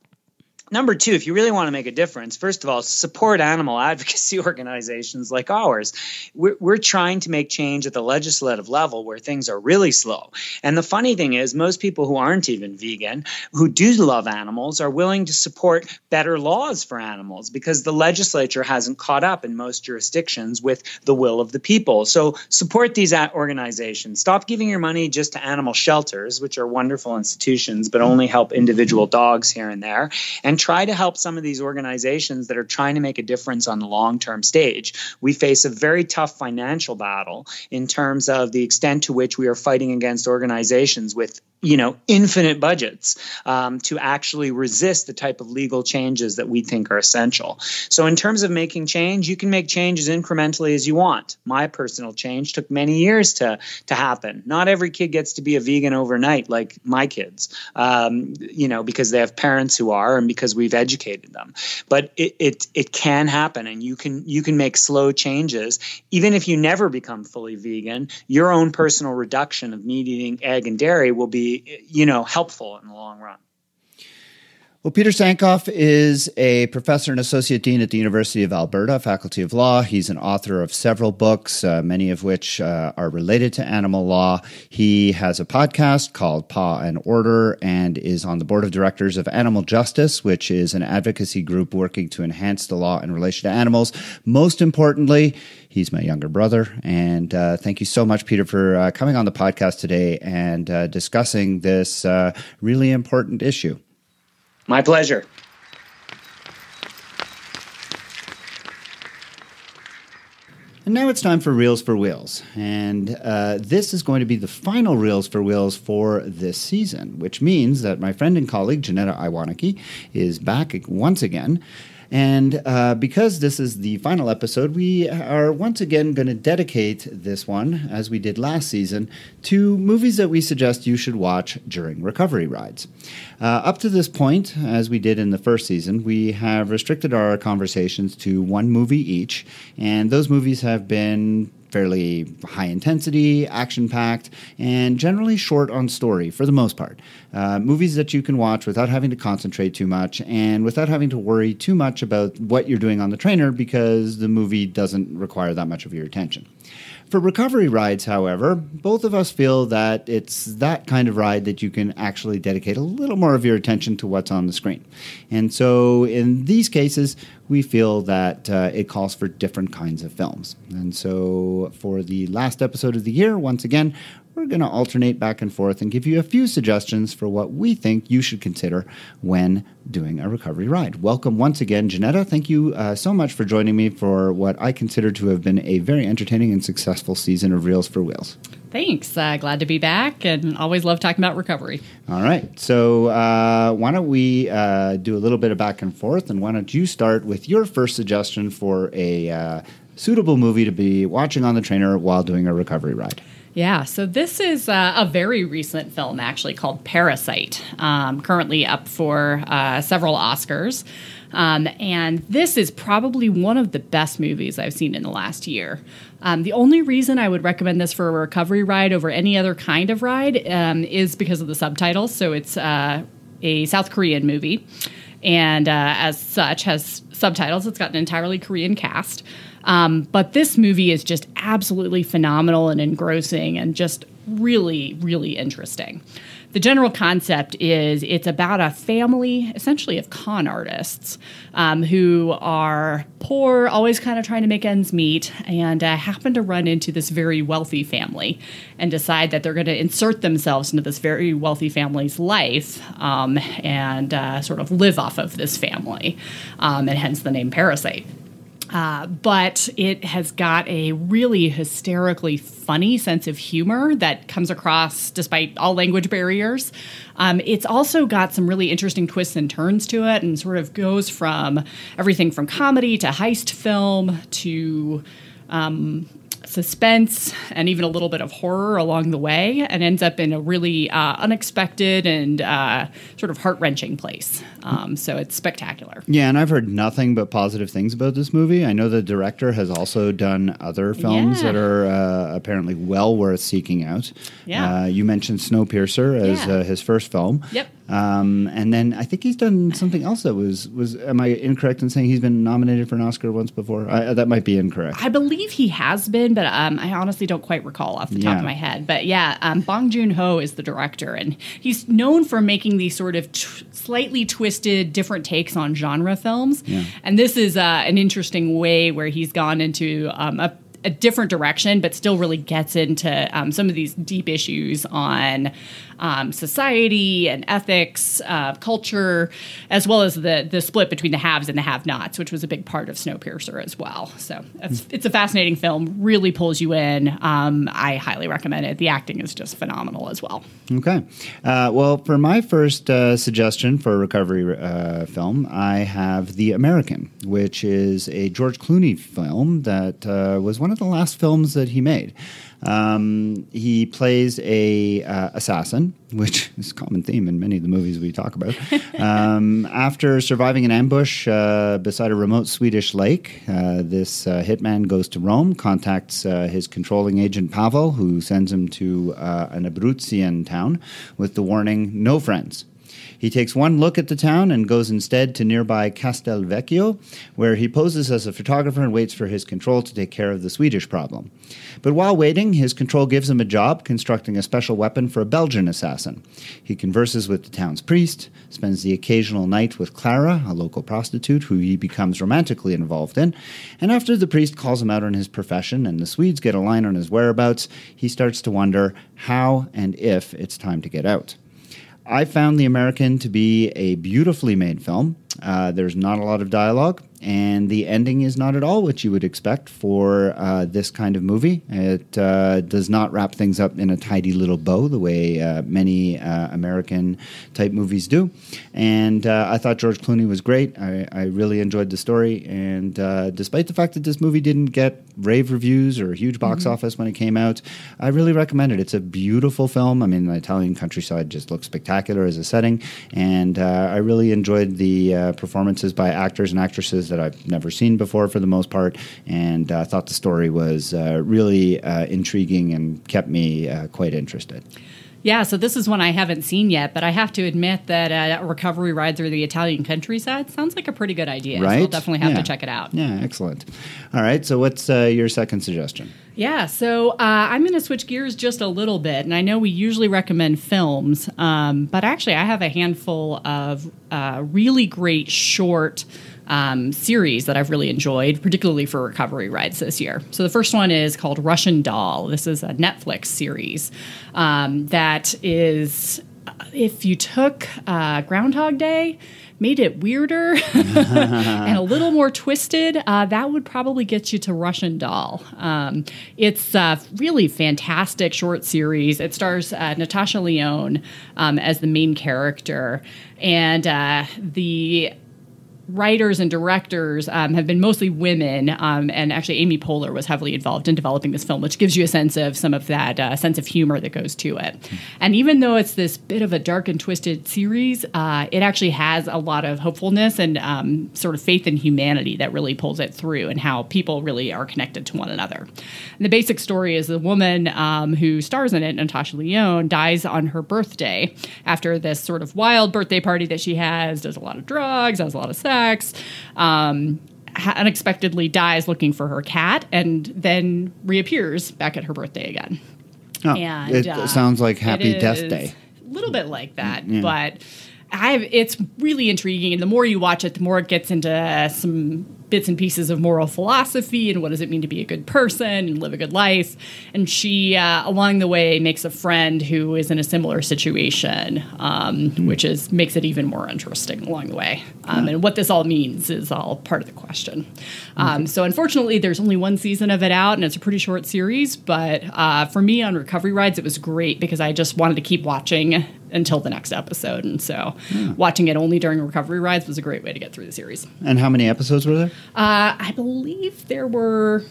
Number two, if you really want to make a difference, first of all, support animal advocacy organizations like ours. We're, we're, trying to make change at the legislative level where things are really slow. And the funny thing is, most people who aren't even vegan, who do love animals, are willing to support better laws for animals because the legislature hasn't caught up in most jurisdictions with the will of the people. So support these organizations. Stop giving your money just to animal shelters, which are wonderful institutions, but only help individual dogs here and there. And try to help some of these organizations that are trying to make a difference on the long term stage. We face a very tough financial battle in terms of the extent to which we are fighting against organizations with you know infinite budgets um, to actually resist the type of legal changes that we think are essential. So in terms of making change you can make changes incrementally as you want. My personal change took many years to to happen. Not every kid gets to be a vegan overnight like my kids um, you know because they have parents who are and because we've educated them but it, it it can happen and you can you can make slow changes even if you never become fully vegan your own personal reduction of meat eating egg and dairy will be you know helpful in the long run. Well, Peter Sankoff is a professor and associate dean at the University of Alberta, Faculty of Law. He's an author of several books, uh, many of which uh, are related to animal law. He has a podcast called Paw and Order and is on the board of directors of Animal Justice, which is an advocacy group working to enhance the law in relation to animals. Most importantly, he's my younger brother. And uh, thank you so much, Peter, for uh, coming on the podcast today and uh, discussing this uh, really important issue. My pleasure. And now it's time for Reels for Wheels. And uh, this is going to be the final Reels for Wheels for this season, which means that my friend and colleague, Janetta Iwaniki, is back once again and uh, because this is the final episode, we are once again going to dedicate this one, as we did last season, to movies that we suggest you should watch during recovery rides. Uh, up to this point, as we did in the first season, we have restricted our conversations to one movie each, and those movies have been fairly high intensity, action packed, and generally short on story for the most part. Uh, movies that you can watch without having to concentrate too much and without having to worry too much about what you're doing on the trainer because the movie doesn't require that much of your attention. For recovery rides, however, both of us feel that it's that kind of ride that you can actually dedicate a little more of your attention to what's on the screen. And so in these cases, we feel that uh, it calls for different kinds of films. And so for the last episode of the year, once again, we're going to alternate back and forth and give you a few suggestions for what we think you should consider when doing a recovery ride. Welcome once again, Janetta. Thank you uh, so much for joining me for what I consider to have been a very entertaining and successful season of Reels for Wheels. Thanks. Uh, glad to be back and always love talking about recovery. All right. So, uh, why don't we uh, do a little bit of back and forth? And why don't you start with your first suggestion for a uh, suitable movie to be watching on the trainer while doing a recovery ride? Yeah, so this is uh, a very recent film actually called Parasite, um, currently up for uh, several Oscars. Um, and this is probably one of the best movies I've seen in the last year. Um, the only reason I would recommend this for a recovery ride over any other kind of ride um, is because of the subtitles. So it's uh, a South Korean movie, and uh, as such, has subtitles. It's got an entirely Korean cast. Um, but this movie is just absolutely phenomenal and engrossing and just really, really interesting. The general concept is it's about a family, essentially, of con artists um, who are poor, always kind of trying to make ends meet, and uh, happen to run into this very wealthy family and decide that they're going to insert themselves into this very wealthy family's life um, and uh, sort of live off of this family, um, and hence the name Parasite. Uh, but it has got a really hysterically funny sense of humor that comes across despite all language barriers. Um, it's also got some really interesting twists and turns to it and sort of goes from everything from comedy to heist film to um, suspense and even a little bit of horror along the way, and ends up in a really uh, unexpected and uh, sort of heart wrenching place. Um, so it's spectacular. Yeah, and I've heard nothing but positive things about this movie. I know the director has also done other films Yeah. that are uh, apparently well worth seeking out. Yeah. Uh, you mentioned Snowpiercer as Yeah. uh, his first film. Yep. Um, and then I think he's done something else that was was. Am I incorrect in saying he's been nominated for an Oscar once before? I, that might be incorrect. I believe he has been, but um, I honestly don't quite recall off the top Yeah. of my head. But yeah, um, Bong Joon Ho is the director, and he's known for making these sort of t- slightly twisted, different takes on genre films. Yeah. And this is uh, an interesting way where he's gone into um, a a different direction, but still really gets into um, some of these deep issues on um, society and ethics, uh, culture, as well as the the split between the haves and the have-nots, which was a big part of Snowpiercer as well. So it's, it's a fascinating film. Really pulls you in. Um, I highly recommend it. The acting is just phenomenal as well. Okay. Uh, well, for my first uh, suggestion for a recovery uh, film, I have The American, which is a George Clooney film that uh, was one of the last films that he made. Um, he plays a uh, assassin, which is a common theme in many of the movies we talk about. um, after surviving an ambush uh, beside a remote Swedish lake, uh, this uh, hitman goes to Rome, contacts uh, his controlling agent Pavel, who sends him to uh, an Abruzzian town with the warning "No friends." He takes one look at the town and goes instead to nearby Castelvecchio, where he poses as a photographer and waits for his control to take care of the Swedish problem. But while waiting, his control gives him a job constructing a special weapon for a Belgian assassin. He converses with the town's priest, spends the occasional night with Clara, a local prostitute who he becomes romantically involved in, and after the priest calls him out on his profession and the Swedes get a line on his whereabouts, he starts to wonder how and if it's time to get out. I found The American to be a beautifully made film. Uh, there's not a lot of dialogue, and the ending is not at all what you would expect for uh, this kind of movie. It uh, does not wrap things up in a tidy little bow the way uh, many uh, American type movies do. And uh, I thought George Clooney was great. I, I really enjoyed the story, and uh, despite the fact that this movie didn't get rave reviews or a huge box office when it came out, I really recommend it. It's a beautiful film. I mean, the Italian countryside just looks spectacular as a setting, and uh, I really enjoyed the uh, performances by actors and actresses that I've never seen before for the most part, and uh, thought the story was uh, really uh, intriguing and kept me uh, quite interested. Yeah, so this is one I haven't seen yet, but I have to admit that uh, a recovery ride through the Italian countryside sounds like a pretty good idea. So I'll definitely have Yeah. to check it out. Yeah, excellent. All right, so what's uh, your second suggestion? Yeah, so uh, I'm going to switch gears just a little bit, and I know we usually recommend films, um, but actually, I have a handful of uh, really great short um, series that I've really enjoyed, particularly for recovery rides this year. So the first one is called Russian Doll. This is a Netflix series um, that is, if you took uh, Groundhog Day. Made it weirder and a little more twisted. Uh, that would probably get you to Russian Doll. Um, it's a really fantastic short series. It stars uh, Natasha Lyonne um, as the main character, and uh, the writers and directors um, have been mostly women, um, and actually Amy Poehler was heavily involved in developing this film, which gives you a sense of some of that uh, sense of humor that goes to it. And even though it's this bit of a dark and twisted series, uh, it actually has a lot of hopefulness and um, sort of faith in humanity that really pulls it through, and how people really are connected to one another. And the basic story is the woman um, who stars in it, Natasha Lyonne, dies on her birthday after this sort of wild birthday party that she has, does a lot of drugs, has a lot of sex, um, unexpectedly dies looking for her cat, and then reappears back at her birthday again. Oh, And it uh, sounds like Happy Death Day. A little bit like that, but I've it's really intriguing, and the more you watch it, the more it gets into some bits and pieces of moral philosophy and what does it mean to be a good person and live a good life. And she, uh, along the way, makes a friend who is in a similar situation, um, which is makes it even more interesting along the way. Um, And what this all means is all part of the question. Um, so, unfortunately, there's only one season of it out, and it's a pretty short series. But uh, for me on recovery rides, it was great because I just wanted to keep watching until the next episode. And so, watching it only during recovery rides was a great way to get through the series. And how many episodes were there? Uh, I believe there were.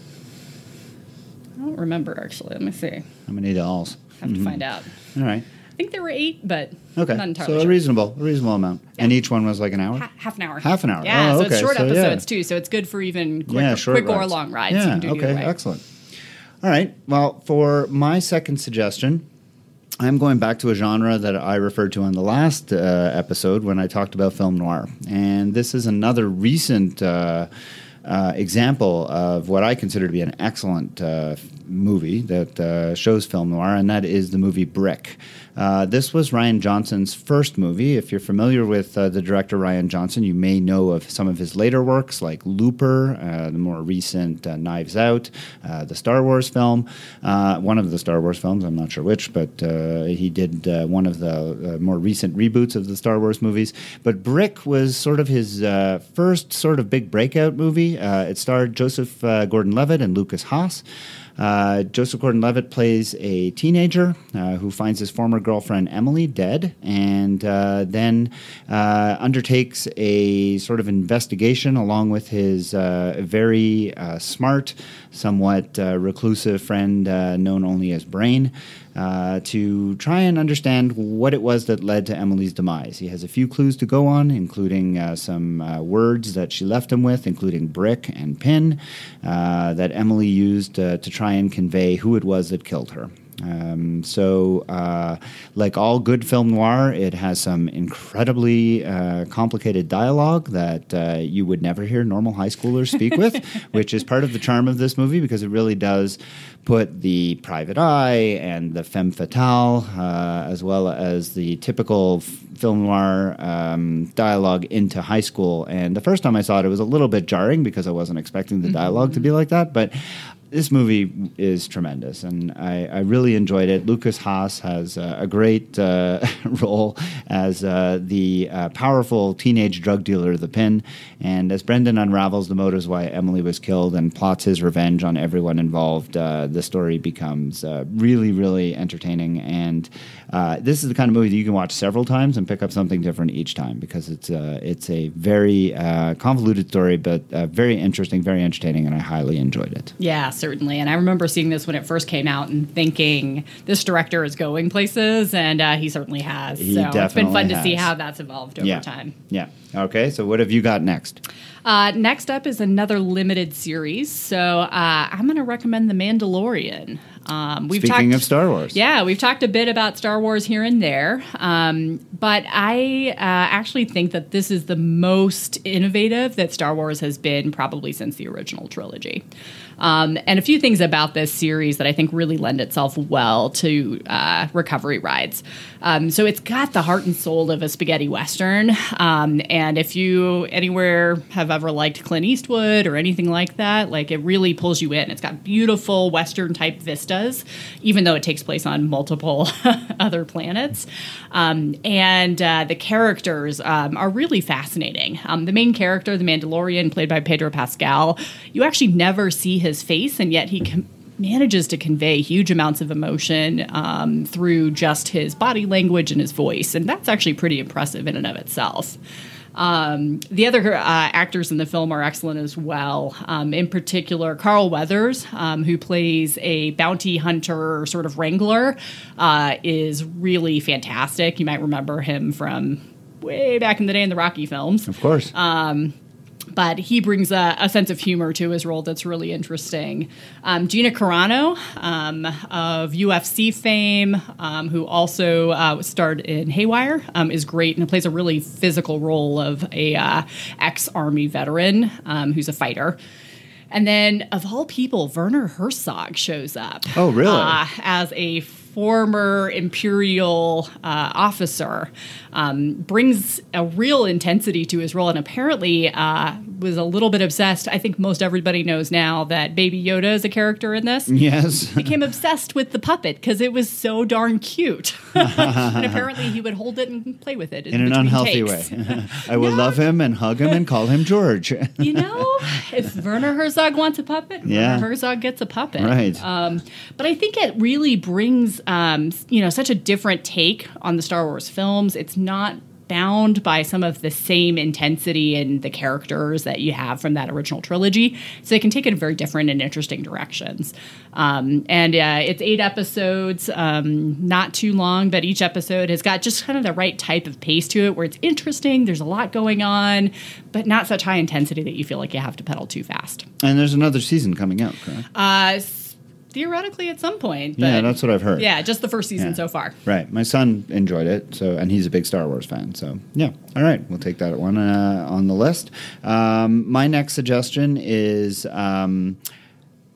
I don't remember actually. Let me see. How many dolls? Have to find out. All right. I think there were eight, but Okay. not entirely So a reasonable, a reasonable amount. And each one was like an hour? Ha- half an hour. Half an hour. Yeah, Oh, so it's short So, yeah. episodes too. So it's good for even quick, yeah, quick or long rides. Yeah, You can do okay, excellent. All right. Well, for my second suggestion, I'm going back to a genre that I referred to on the last uh, episode when I talked about film noir. And this is another recent uh, uh, example of what I consider to be an excellent uh, movie that uh, shows film noir, and that is the movie Brick. Uh, this was Rian Johnson's first movie. If you're familiar with uh, the director Ryan Johnson, you may know of some of his later works like Looper, uh, the more recent uh, Knives Out, uh, the Star Wars film, one of the Star Wars films, I'm not sure which, but he did one of the more recent reboots of the Star Wars movies. But Brick was sort of his first sort of big breakout movie. It starred Joseph Gordon Levitt and Lukas Haas. Uh, Joseph Gordon Levitt plays a teenager uh, who finds his former girlfriend Emily dead and uh, then uh, undertakes a sort of investigation along with his uh, very smart, somewhat reclusive friend known only as Brain. Uh, to try and understand what it was that led to Emily's demise. He has a few clues to go on, including uh, some uh, words that she left him with, including brick and pin, uh, that Emily used uh, to try and convey who it was that killed her. Um, so, uh, like all good film noir, it has some incredibly uh, complicated dialogue that uh, you would never hear normal high schoolers speak with, which is part of the charm of this movie because it really does put the private eye and the femme fatale, uh, as well as the typical f- film noir um, dialogue into high school. And the first time I saw it, it was a little bit jarring because I wasn't expecting the dialogue to be like that, but this movie is tremendous, and I, I really enjoyed it. Lukas Haas has uh, a great uh, role as uh, the uh, powerful teenage drug dealer, the Pin, and as Brendan unravels the motives why Emily was killed and plots his revenge on everyone involved, uh, the story becomes uh, really, really entertaining. And uh, this is the kind of movie that you can watch several times and pick up something different each time because it's uh, it's a very uh, convoluted story, but uh, very interesting, very entertaining, and I highly enjoyed it. Yeah, certainly. And I remember seeing this when it first came out and thinking this director is going places, and uh, he certainly has. He so it's been fun to see how that's evolved over yeah. time. Yeah. Okay. So what have you got next? Uh, next up is another limited series. So uh, I'm going to recommend The Mandalorian. Um, we've Speaking talked, of Star Wars. Yeah, we've talked a bit about Star Wars here and there, um, but I uh, actually think that this is the most innovative that Star Wars has been probably since the original trilogy. Um, and a few things about this series that I think really lend itself well to uh, recovery rides. Um, so it's got the heart and soul of a spaghetti western. Um, and if you anywhere have ever liked Clint Eastwood or anything like that, like it really pulls you in. It's got beautiful western type vistas, even though it takes place on multiple other planets. Um, and uh, the characters um, are really fascinating. Um, the main character, the Mandalorian, played by Pedro Pascal, you actually never see his face, and yet he can manages to convey huge amounts of emotion um, through just his body language and his voice, and that's actually pretty impressive in and of itself. Um, the other uh, actors in the film are excellent as well. Um, in particular, Carl Weathers, um, who plays a bounty hunter sort of wrangler, uh, is really fantastic. You might remember him from way back in the day in the Rocky films Of course. But he brings a, a sense of humor to his role that's really interesting. Um, Gina Carano um, of UFC fame, um, who also uh, starred in Haywire, um, is great and plays a really physical role of a uh, ex-army veteran um, who's a fighter. And then, of all people, Werner Herzog shows up. Oh, really? Uh, as a former imperial uh, officer, um, brings a real intensity to his role, and apparently uh, was a little bit obsessed. I think most everybody knows now that Baby Yoda is a character in this. yes. Became obsessed with the puppet because it was so darn cute, and apparently he would hold it and play with it In an between unhealthy takes. way. I will love him and hug him and call him George. you know, if Werner Herzog wants a puppet, Yeah. Werner Herzog gets a puppet. Right. Um, but I think it really brings, um, you know, such a different take on the Star Wars films. It's not bound by some of the same intensity and the characters that you have from that original trilogy. So they can take it in very different and interesting directions. Um, and uh, it's eight episodes, um, not too long, but each episode has got just kind of the right type of pace to it where it's interesting, there's a lot going on, but not such high intensity that you feel like you have to pedal too fast. And there's another season coming out, correct? Uh, theoretically at some point. But yeah, that's what I've heard. Yeah, just the first season Yeah. so far. Right. My son enjoyed it, so and he's a big Star Wars fan. So yeah. All right, we'll take that one uh, on the list. Um, my next suggestion is. Um,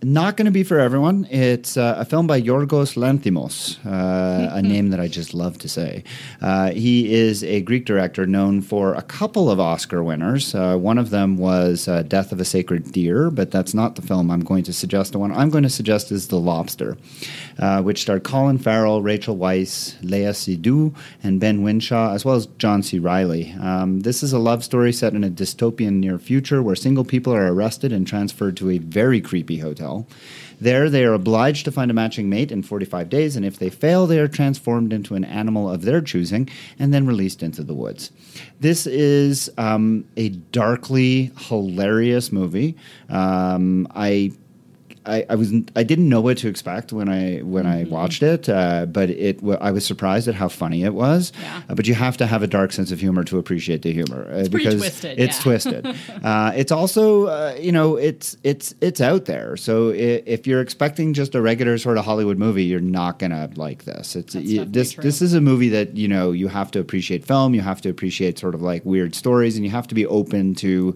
not going to be for everyone. It's uh, a film by Yorgos Lanthimos, uh, a name that I just love to say. Uh, he is a Greek director known for a couple of Oscar winners. Uh, one of them was uh, Death of a Sacred Deer, but that's not the film I'm going to suggest. The one I'm going to suggest is The Lobster, uh, which starred Colin Farrell, Rachel Weisz, Léa Seydoux, and Ben Winshaw, as well as John C. Reilly. Um, this is a love story set in a dystopian near future where single people are arrested and transferred to a very creepy hotel. There, they are obliged to find a matching mate in 45 days, and if they fail, they are transformed into an animal of their choosing and then released into the woods. This is um, a darkly hilarious movie. Um, I I, I was I didn't know what to expect when I when I watched it, uh, but it I was surprised at how funny it was. Yeah. Uh, but you have to have a dark sense of humor to appreciate the humor uh, pretty because twisted, it's yeah. twisted. uh, it's also uh, you know it's it's it's out there. So i- if you're expecting just a regular sort of Hollywood movie, you're not gonna like this. It's this true. this is a movie that you know you have to appreciate film. You have to appreciate sort of like weird stories, and you have to be open to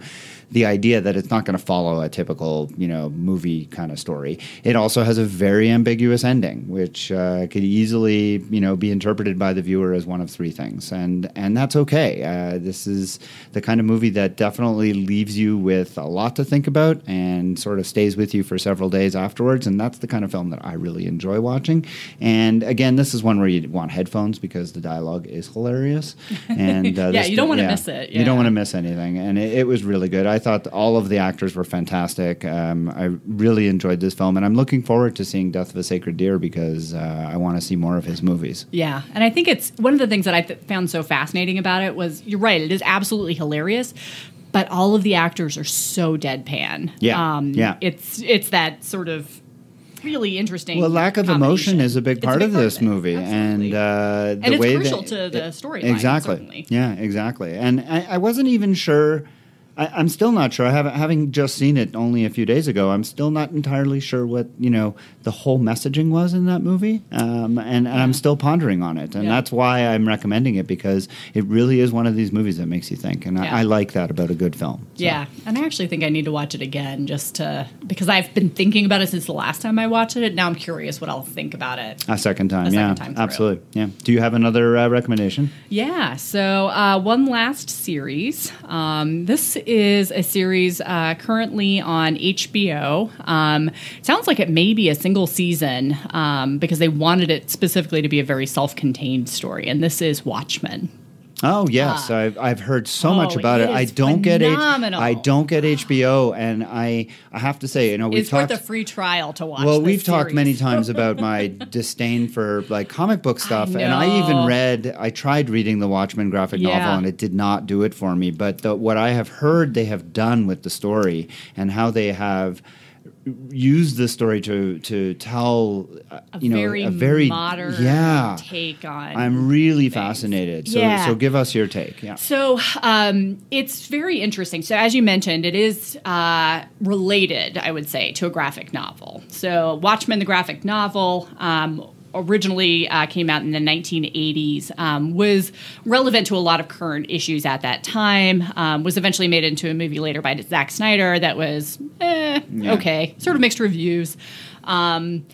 the idea that it's not going to follow a typical you know movie kind of story. It also has a very ambiguous ending, which uh, could easily you know be interpreted by the viewer as one of three things, and and that's okay. Uh, this is the kind of movie that definitely leaves you with a lot to think about and sort of stays with you for several days afterwards, and that's the kind of film that I really enjoy watching. And again, this is one where you want headphones because the dialogue is hilarious, and uh, Yeah, you don't wanna miss it, You don't want to miss anything, and it, it was really good. I thought all of the actors were fantastic. Um, I really enjoyed this film, and I'm looking forward to seeing Death of a Sacred Deer because uh, I want to see more of his movies. Yeah, and I think it's one of the things that I th- found so fascinating about it was you're right, it is absolutely hilarious, but all of the actors are so deadpan. Yeah, um, yeah. It's it's that sort of really interesting. Well, lack of emotion is a big part of part this it, movie, absolutely. and uh, the And it's way crucial that, to the storyline, Exactly. certainly. Yeah, exactly. And I, I wasn't even sure. I, I'm still not sure. I haven't, having just seen it only a few days ago, I'm still not entirely sure what you know the whole messaging was in that movie, um, and, and I'm still pondering on it. And Yeah. that's why I'm recommending it because it really is one of these movies that makes you think, and Yeah. I, I like that about a good film. So. Yeah, and I actually think I need to watch it again just to because I've been thinking about it since the last time I watched it. Now I'm curious what I'll think about it. A second time, A yeah, second time absolutely, yeah. Do you have another uh, recommendation? Yeah, so uh, one last series. Um, this is a series uh, currently on HBO. Um, sounds like it may be a single season um, because they wanted it specifically to be a very self contained story, and this is Watchmen. Oh yes, ah. I've, I've heard so much. Oh, about it. it I don't get H- phenomenal. I don't get HBO, and I I have to say, you know, we've it's talked. worth a free trial to watch. well, we've talked many times about my disdain for like comic book stuff, and I even read. I tried reading the Watchmen graphic Yeah. novel, and it did not do it for me. But the, what I have heard they have done with the story and how they have used the story to to tell, uh, a you know, very a very modern yeah. take on. I'm really fascinated. So, Yeah. so give us your take. Yeah. So um, it's very interesting. So as you mentioned, it is uh, related, I would say, to a graphic novel. So Watchmen, the graphic novel. Um, Originally uh, came out in the 1980s, um, was relevant to a lot of current issues at that time. Um, was eventually made into a movie later by Zack Snyder that was eh, Yeah. okay, sort of mixed reviews. Um,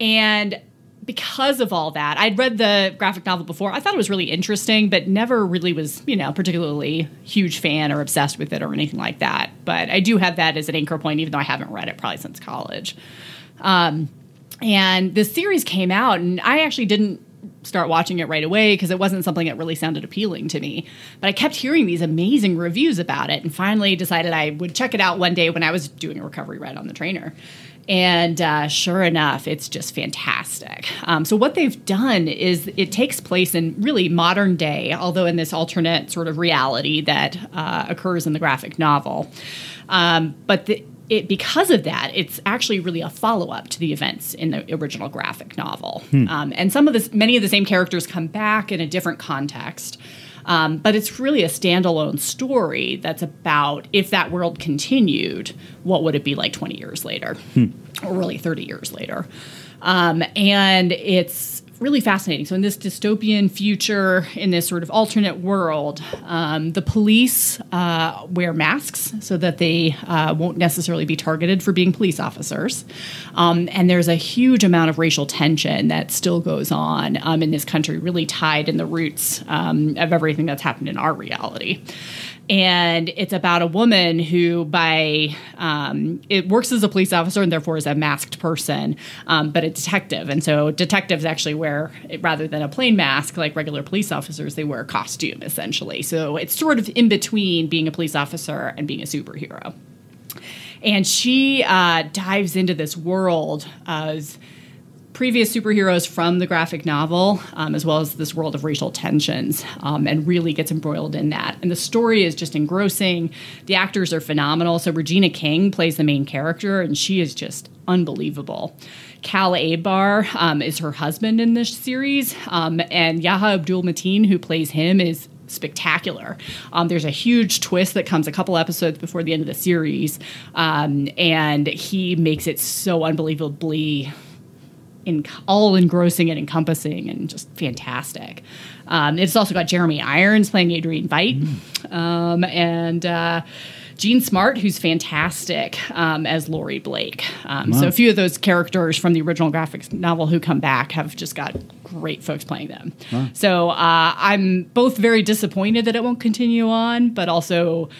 and because of all that, I'd read the graphic novel before. I thought it was really interesting, but never really was, you know, particularly huge fan or obsessed with it or anything like that. But I do have that as an anchor point, even though I haven't read it probably since college. Um, and the series came out, and I actually didn't start watching it right away because it wasn't something that really sounded appealing to me. But I kept hearing these amazing reviews about it, and finally decided I would check it out one day when I was doing a recovery ride on the trainer. And uh, sure enough, it's just fantastic. Um, so, what they've done is it takes place in really modern day, although in this alternate sort of reality that uh, occurs in the graphic novel. Um, but the, it, because of that, it's actually really a follow up to the events in the original graphic novel. Hmm. Um, and some of this, many of the same characters come back in a different context. Um, but it's really a standalone story that's about if that world continued, what would it be like 20 years later, hmm. or really 30 years later? Um, and it's really fascinating. So, in this dystopian future, in this sort of alternate world, um, the police uh, wear masks so that they uh, won't necessarily be targeted for being police officers. Um, and there's a huge amount of racial tension that still goes on um, in this country, really tied in the roots um, of everything that's happened in our reality and it's about a woman who by um, it works as a police officer and therefore is a masked person um, but a detective. And so detectives actually wear rather than a plain mask like regular police officers they wear a costume essentially. So it's sort of in between being a police officer and being a superhero. And she uh, dives into this world as previous superheroes from the graphic novel, um, as well as this world of racial tensions, um, and really gets embroiled in that. And the story is just engrossing. The actors are phenomenal. So Regina King plays the main character, and she is just unbelievable. Cal Abar um, is her husband in this series, um, and Yahya Abdul Mateen, who plays him, is spectacular. Um, there's a huge twist that comes a couple episodes before the end of the series, um, and he makes it so unbelievably in, all engrossing and encompassing and just fantastic. Um, it's also got Jeremy Irons playing Adrian Veidt, mm. um, and uh, Jean Smart, who's fantastic um, as Laurie Blake. Um, wow. So a few of those characters from the original graphic novel who come back have just got great folks playing them. Wow. So uh, I'm both very disappointed that it won't continue on, but also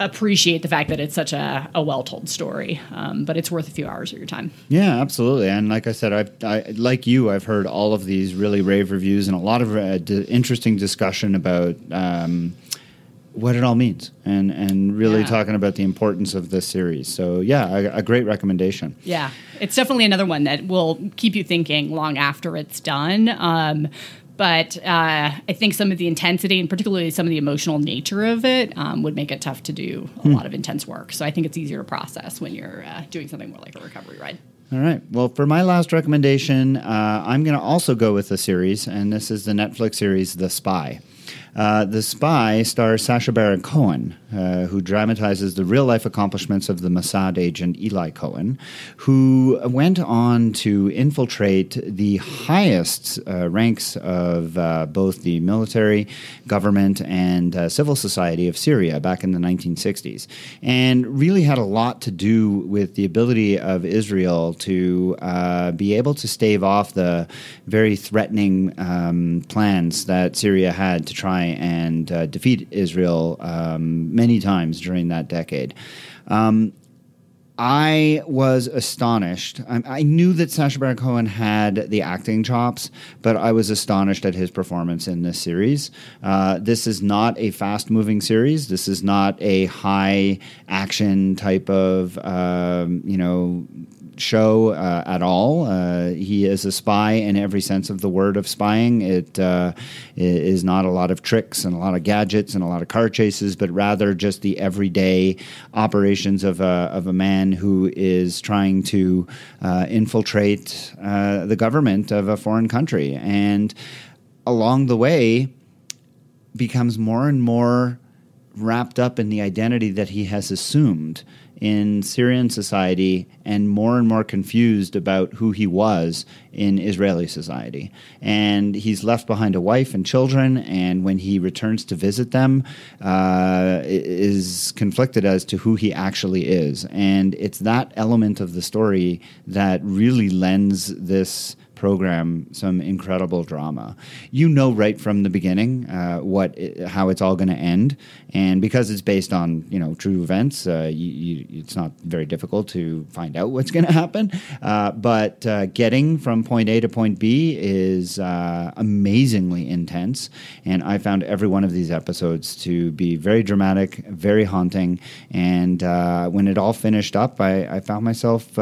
appreciate the fact that it's such a, a well told story, um, but it's worth a few hours of your time. Yeah, absolutely. And like I said, I, I like you, I've heard all of these really rave reviews and a lot of uh, d- interesting discussion about. Um, what it all means and and really yeah. talking about the importance of this series so yeah a, a, great recommendation yeah it's definitely another one that will keep you thinking long after it's done um, but uh, I think some of the intensity and particularly some of the emotional nature of it um, would make it tough to do a hmm. lot of intense work. So I think it's easier to process when you're uh, doing something more like a recovery ride. All right. Well, for my last recommendation, uh, I'm going to also go with a series, and this is the Netflix series The Spy. Uh, the Spy stars Sacha Baron Cohen, uh, who dramatizes the real life accomplishments of the Mossad agent Eli Cohen, who went on to infiltrate the highest uh, ranks of uh, both the military, government, and uh, civil society of Syria back in the 1960s, and really had a lot to do with the ability of Israel to be able to stave off the very threatening um, plans that Syria had to try and uh, defeat Israel um, many times during that decade. Um, I was astonished. I, I, knew that Sacha Baron Cohen had the acting chops, but I was astonished at his performance in this series. Uh, this is not a fast moving series. This is not a high action type of, um, you know, show uh, at all. Uh, he is a spy in every sense of the word of spying. It uh, is not a lot of tricks and a lot of gadgets and a lot of car chases, but rather just the everyday operations of a, of a man who is trying to uh, infiltrate uh, the government of a foreign country. And along the way, becomes more and more wrapped up in the identity that he has assumed in Syrian society and more and more confused about who he was in Israeli society. And he's left behind a wife and children, and when he returns to visit them, uh, is conflicted as to who he actually is. And it's that element of the story that really lends this program some incredible drama. You know right from the beginning uh, what how it's all going to end, and because it's based on you know true events, uh, you, you, it's not very difficult to find out what's going to happen. Uh, but uh, getting from point A to point B is uh, amazingly intense, and I found every one of these episodes to be very dramatic, very haunting, and uh, when it all finished up, I, I found myself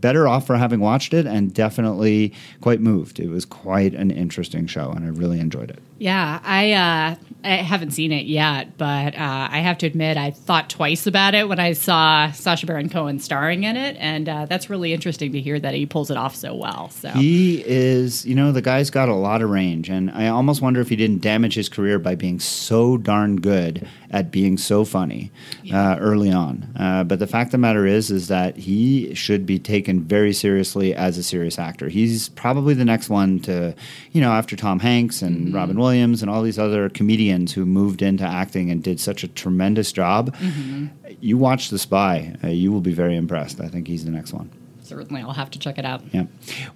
better off for having watched it and definitely quite moved. It was quite an interesting show and I really enjoyed it. Yeah, I uh, I haven't seen it yet, but uh, I have to admit I thought twice about it when I saw Sacha Baron Cohen starring in it, and uh, that's really interesting to hear that he pulls it off so well. So he is, you know, the guy's got a lot of range, and I almost wonder if he didn't damage his career by being so darn good at being so funny yeah. Uh, early on. Uh, but the fact of the matter is, is that he should be taken very seriously as a serious actor. He's probably the next one to, you know, after Tom Hanks and mm-hmm. Robin Williams and all these other comedians who moved into acting and did such a tremendous job. Mm-hmm. You watch The Spy, uh, you will be very impressed. I think he's the next one certainly I'll have to check it out. Yeah.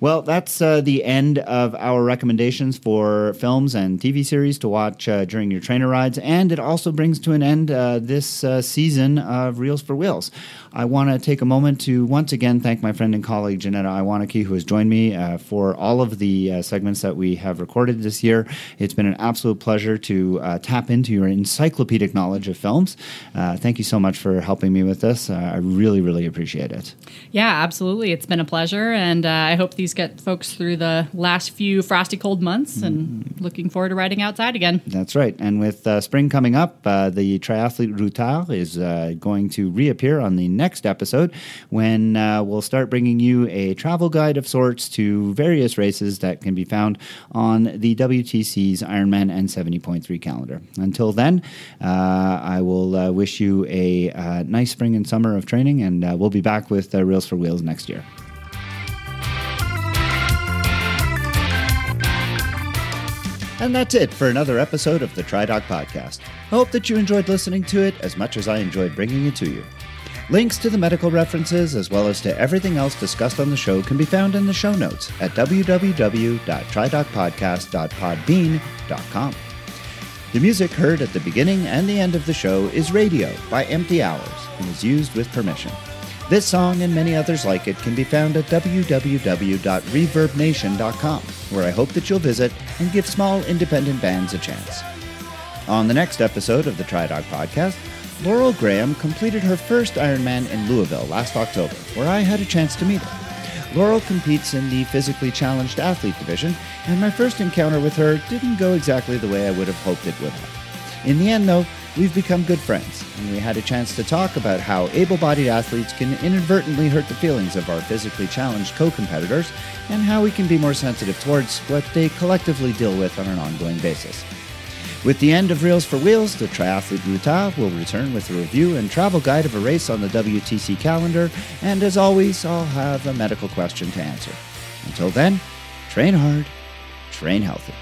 Well, that's uh, the end of our recommendations for films and TV series to watch uh, during your trainer rides, and it also brings to an end uh, this uh, season of Reels for Wheels. I want to take a moment to once again thank my friend and colleague Janetta Iwanaki, who has joined me uh, for all of the uh, segments that we have recorded this year. It's been an absolute pleasure to tap into your encyclopedic knowledge of films. thank you so much for helping me with this. I really, really appreciate it. Yeah, absolutely. It's been a pleasure, and uh, I hope these get folks through the last few frosty cold months. Mm-hmm. And looking forward to riding outside again. That's right. And with uh, spring coming up, uh, the triathlete Routard is uh, going to reappear on the next episode when uh, we'll start bringing you a travel guide of sorts to various races that can be found on the WTC's Ironman and 70.3 calendar. Until then, uh, I will wish you a nice spring and summer of training, and we'll be back with Reels for Wheels next year. And that's it for another episode of the TriDoc Podcast. I hope that you enjoyed listening to it as much as I enjoyed bringing it to you. Links to the medical references, as well as to everything else discussed on the show, can be found in the show notes at www.tridocpodcast.podbean.com. The music heard at the beginning and the end of the show is Radio by Empty Hours and is used with permission. This song and many others like it can be found at www.reverbnation.com, where I hope that you'll visit and give small independent bands a chance. On the next episode of the TriDoc podcast, Laurel Graham completed her first Ironman in Louisville last October, where I had a chance to meet her. Laurel competes in the physically challenged athlete division, and my first encounter with her didn't go exactly the way I would have hoped it would have. In the end, though, we've become good friends, and we had a chance to talk about how able bodied athletes can inadvertently hurt the feelings of our physically challenged co competitors, and how we can be more sensitive towards what they collectively deal with on an ongoing basis. With the end of Reels for Wheels, the triathlete Routard will return with a review and travel guide of a race on the WTC calendar, and as always, I'll have a medical question to answer. Until then, train hard, train healthy.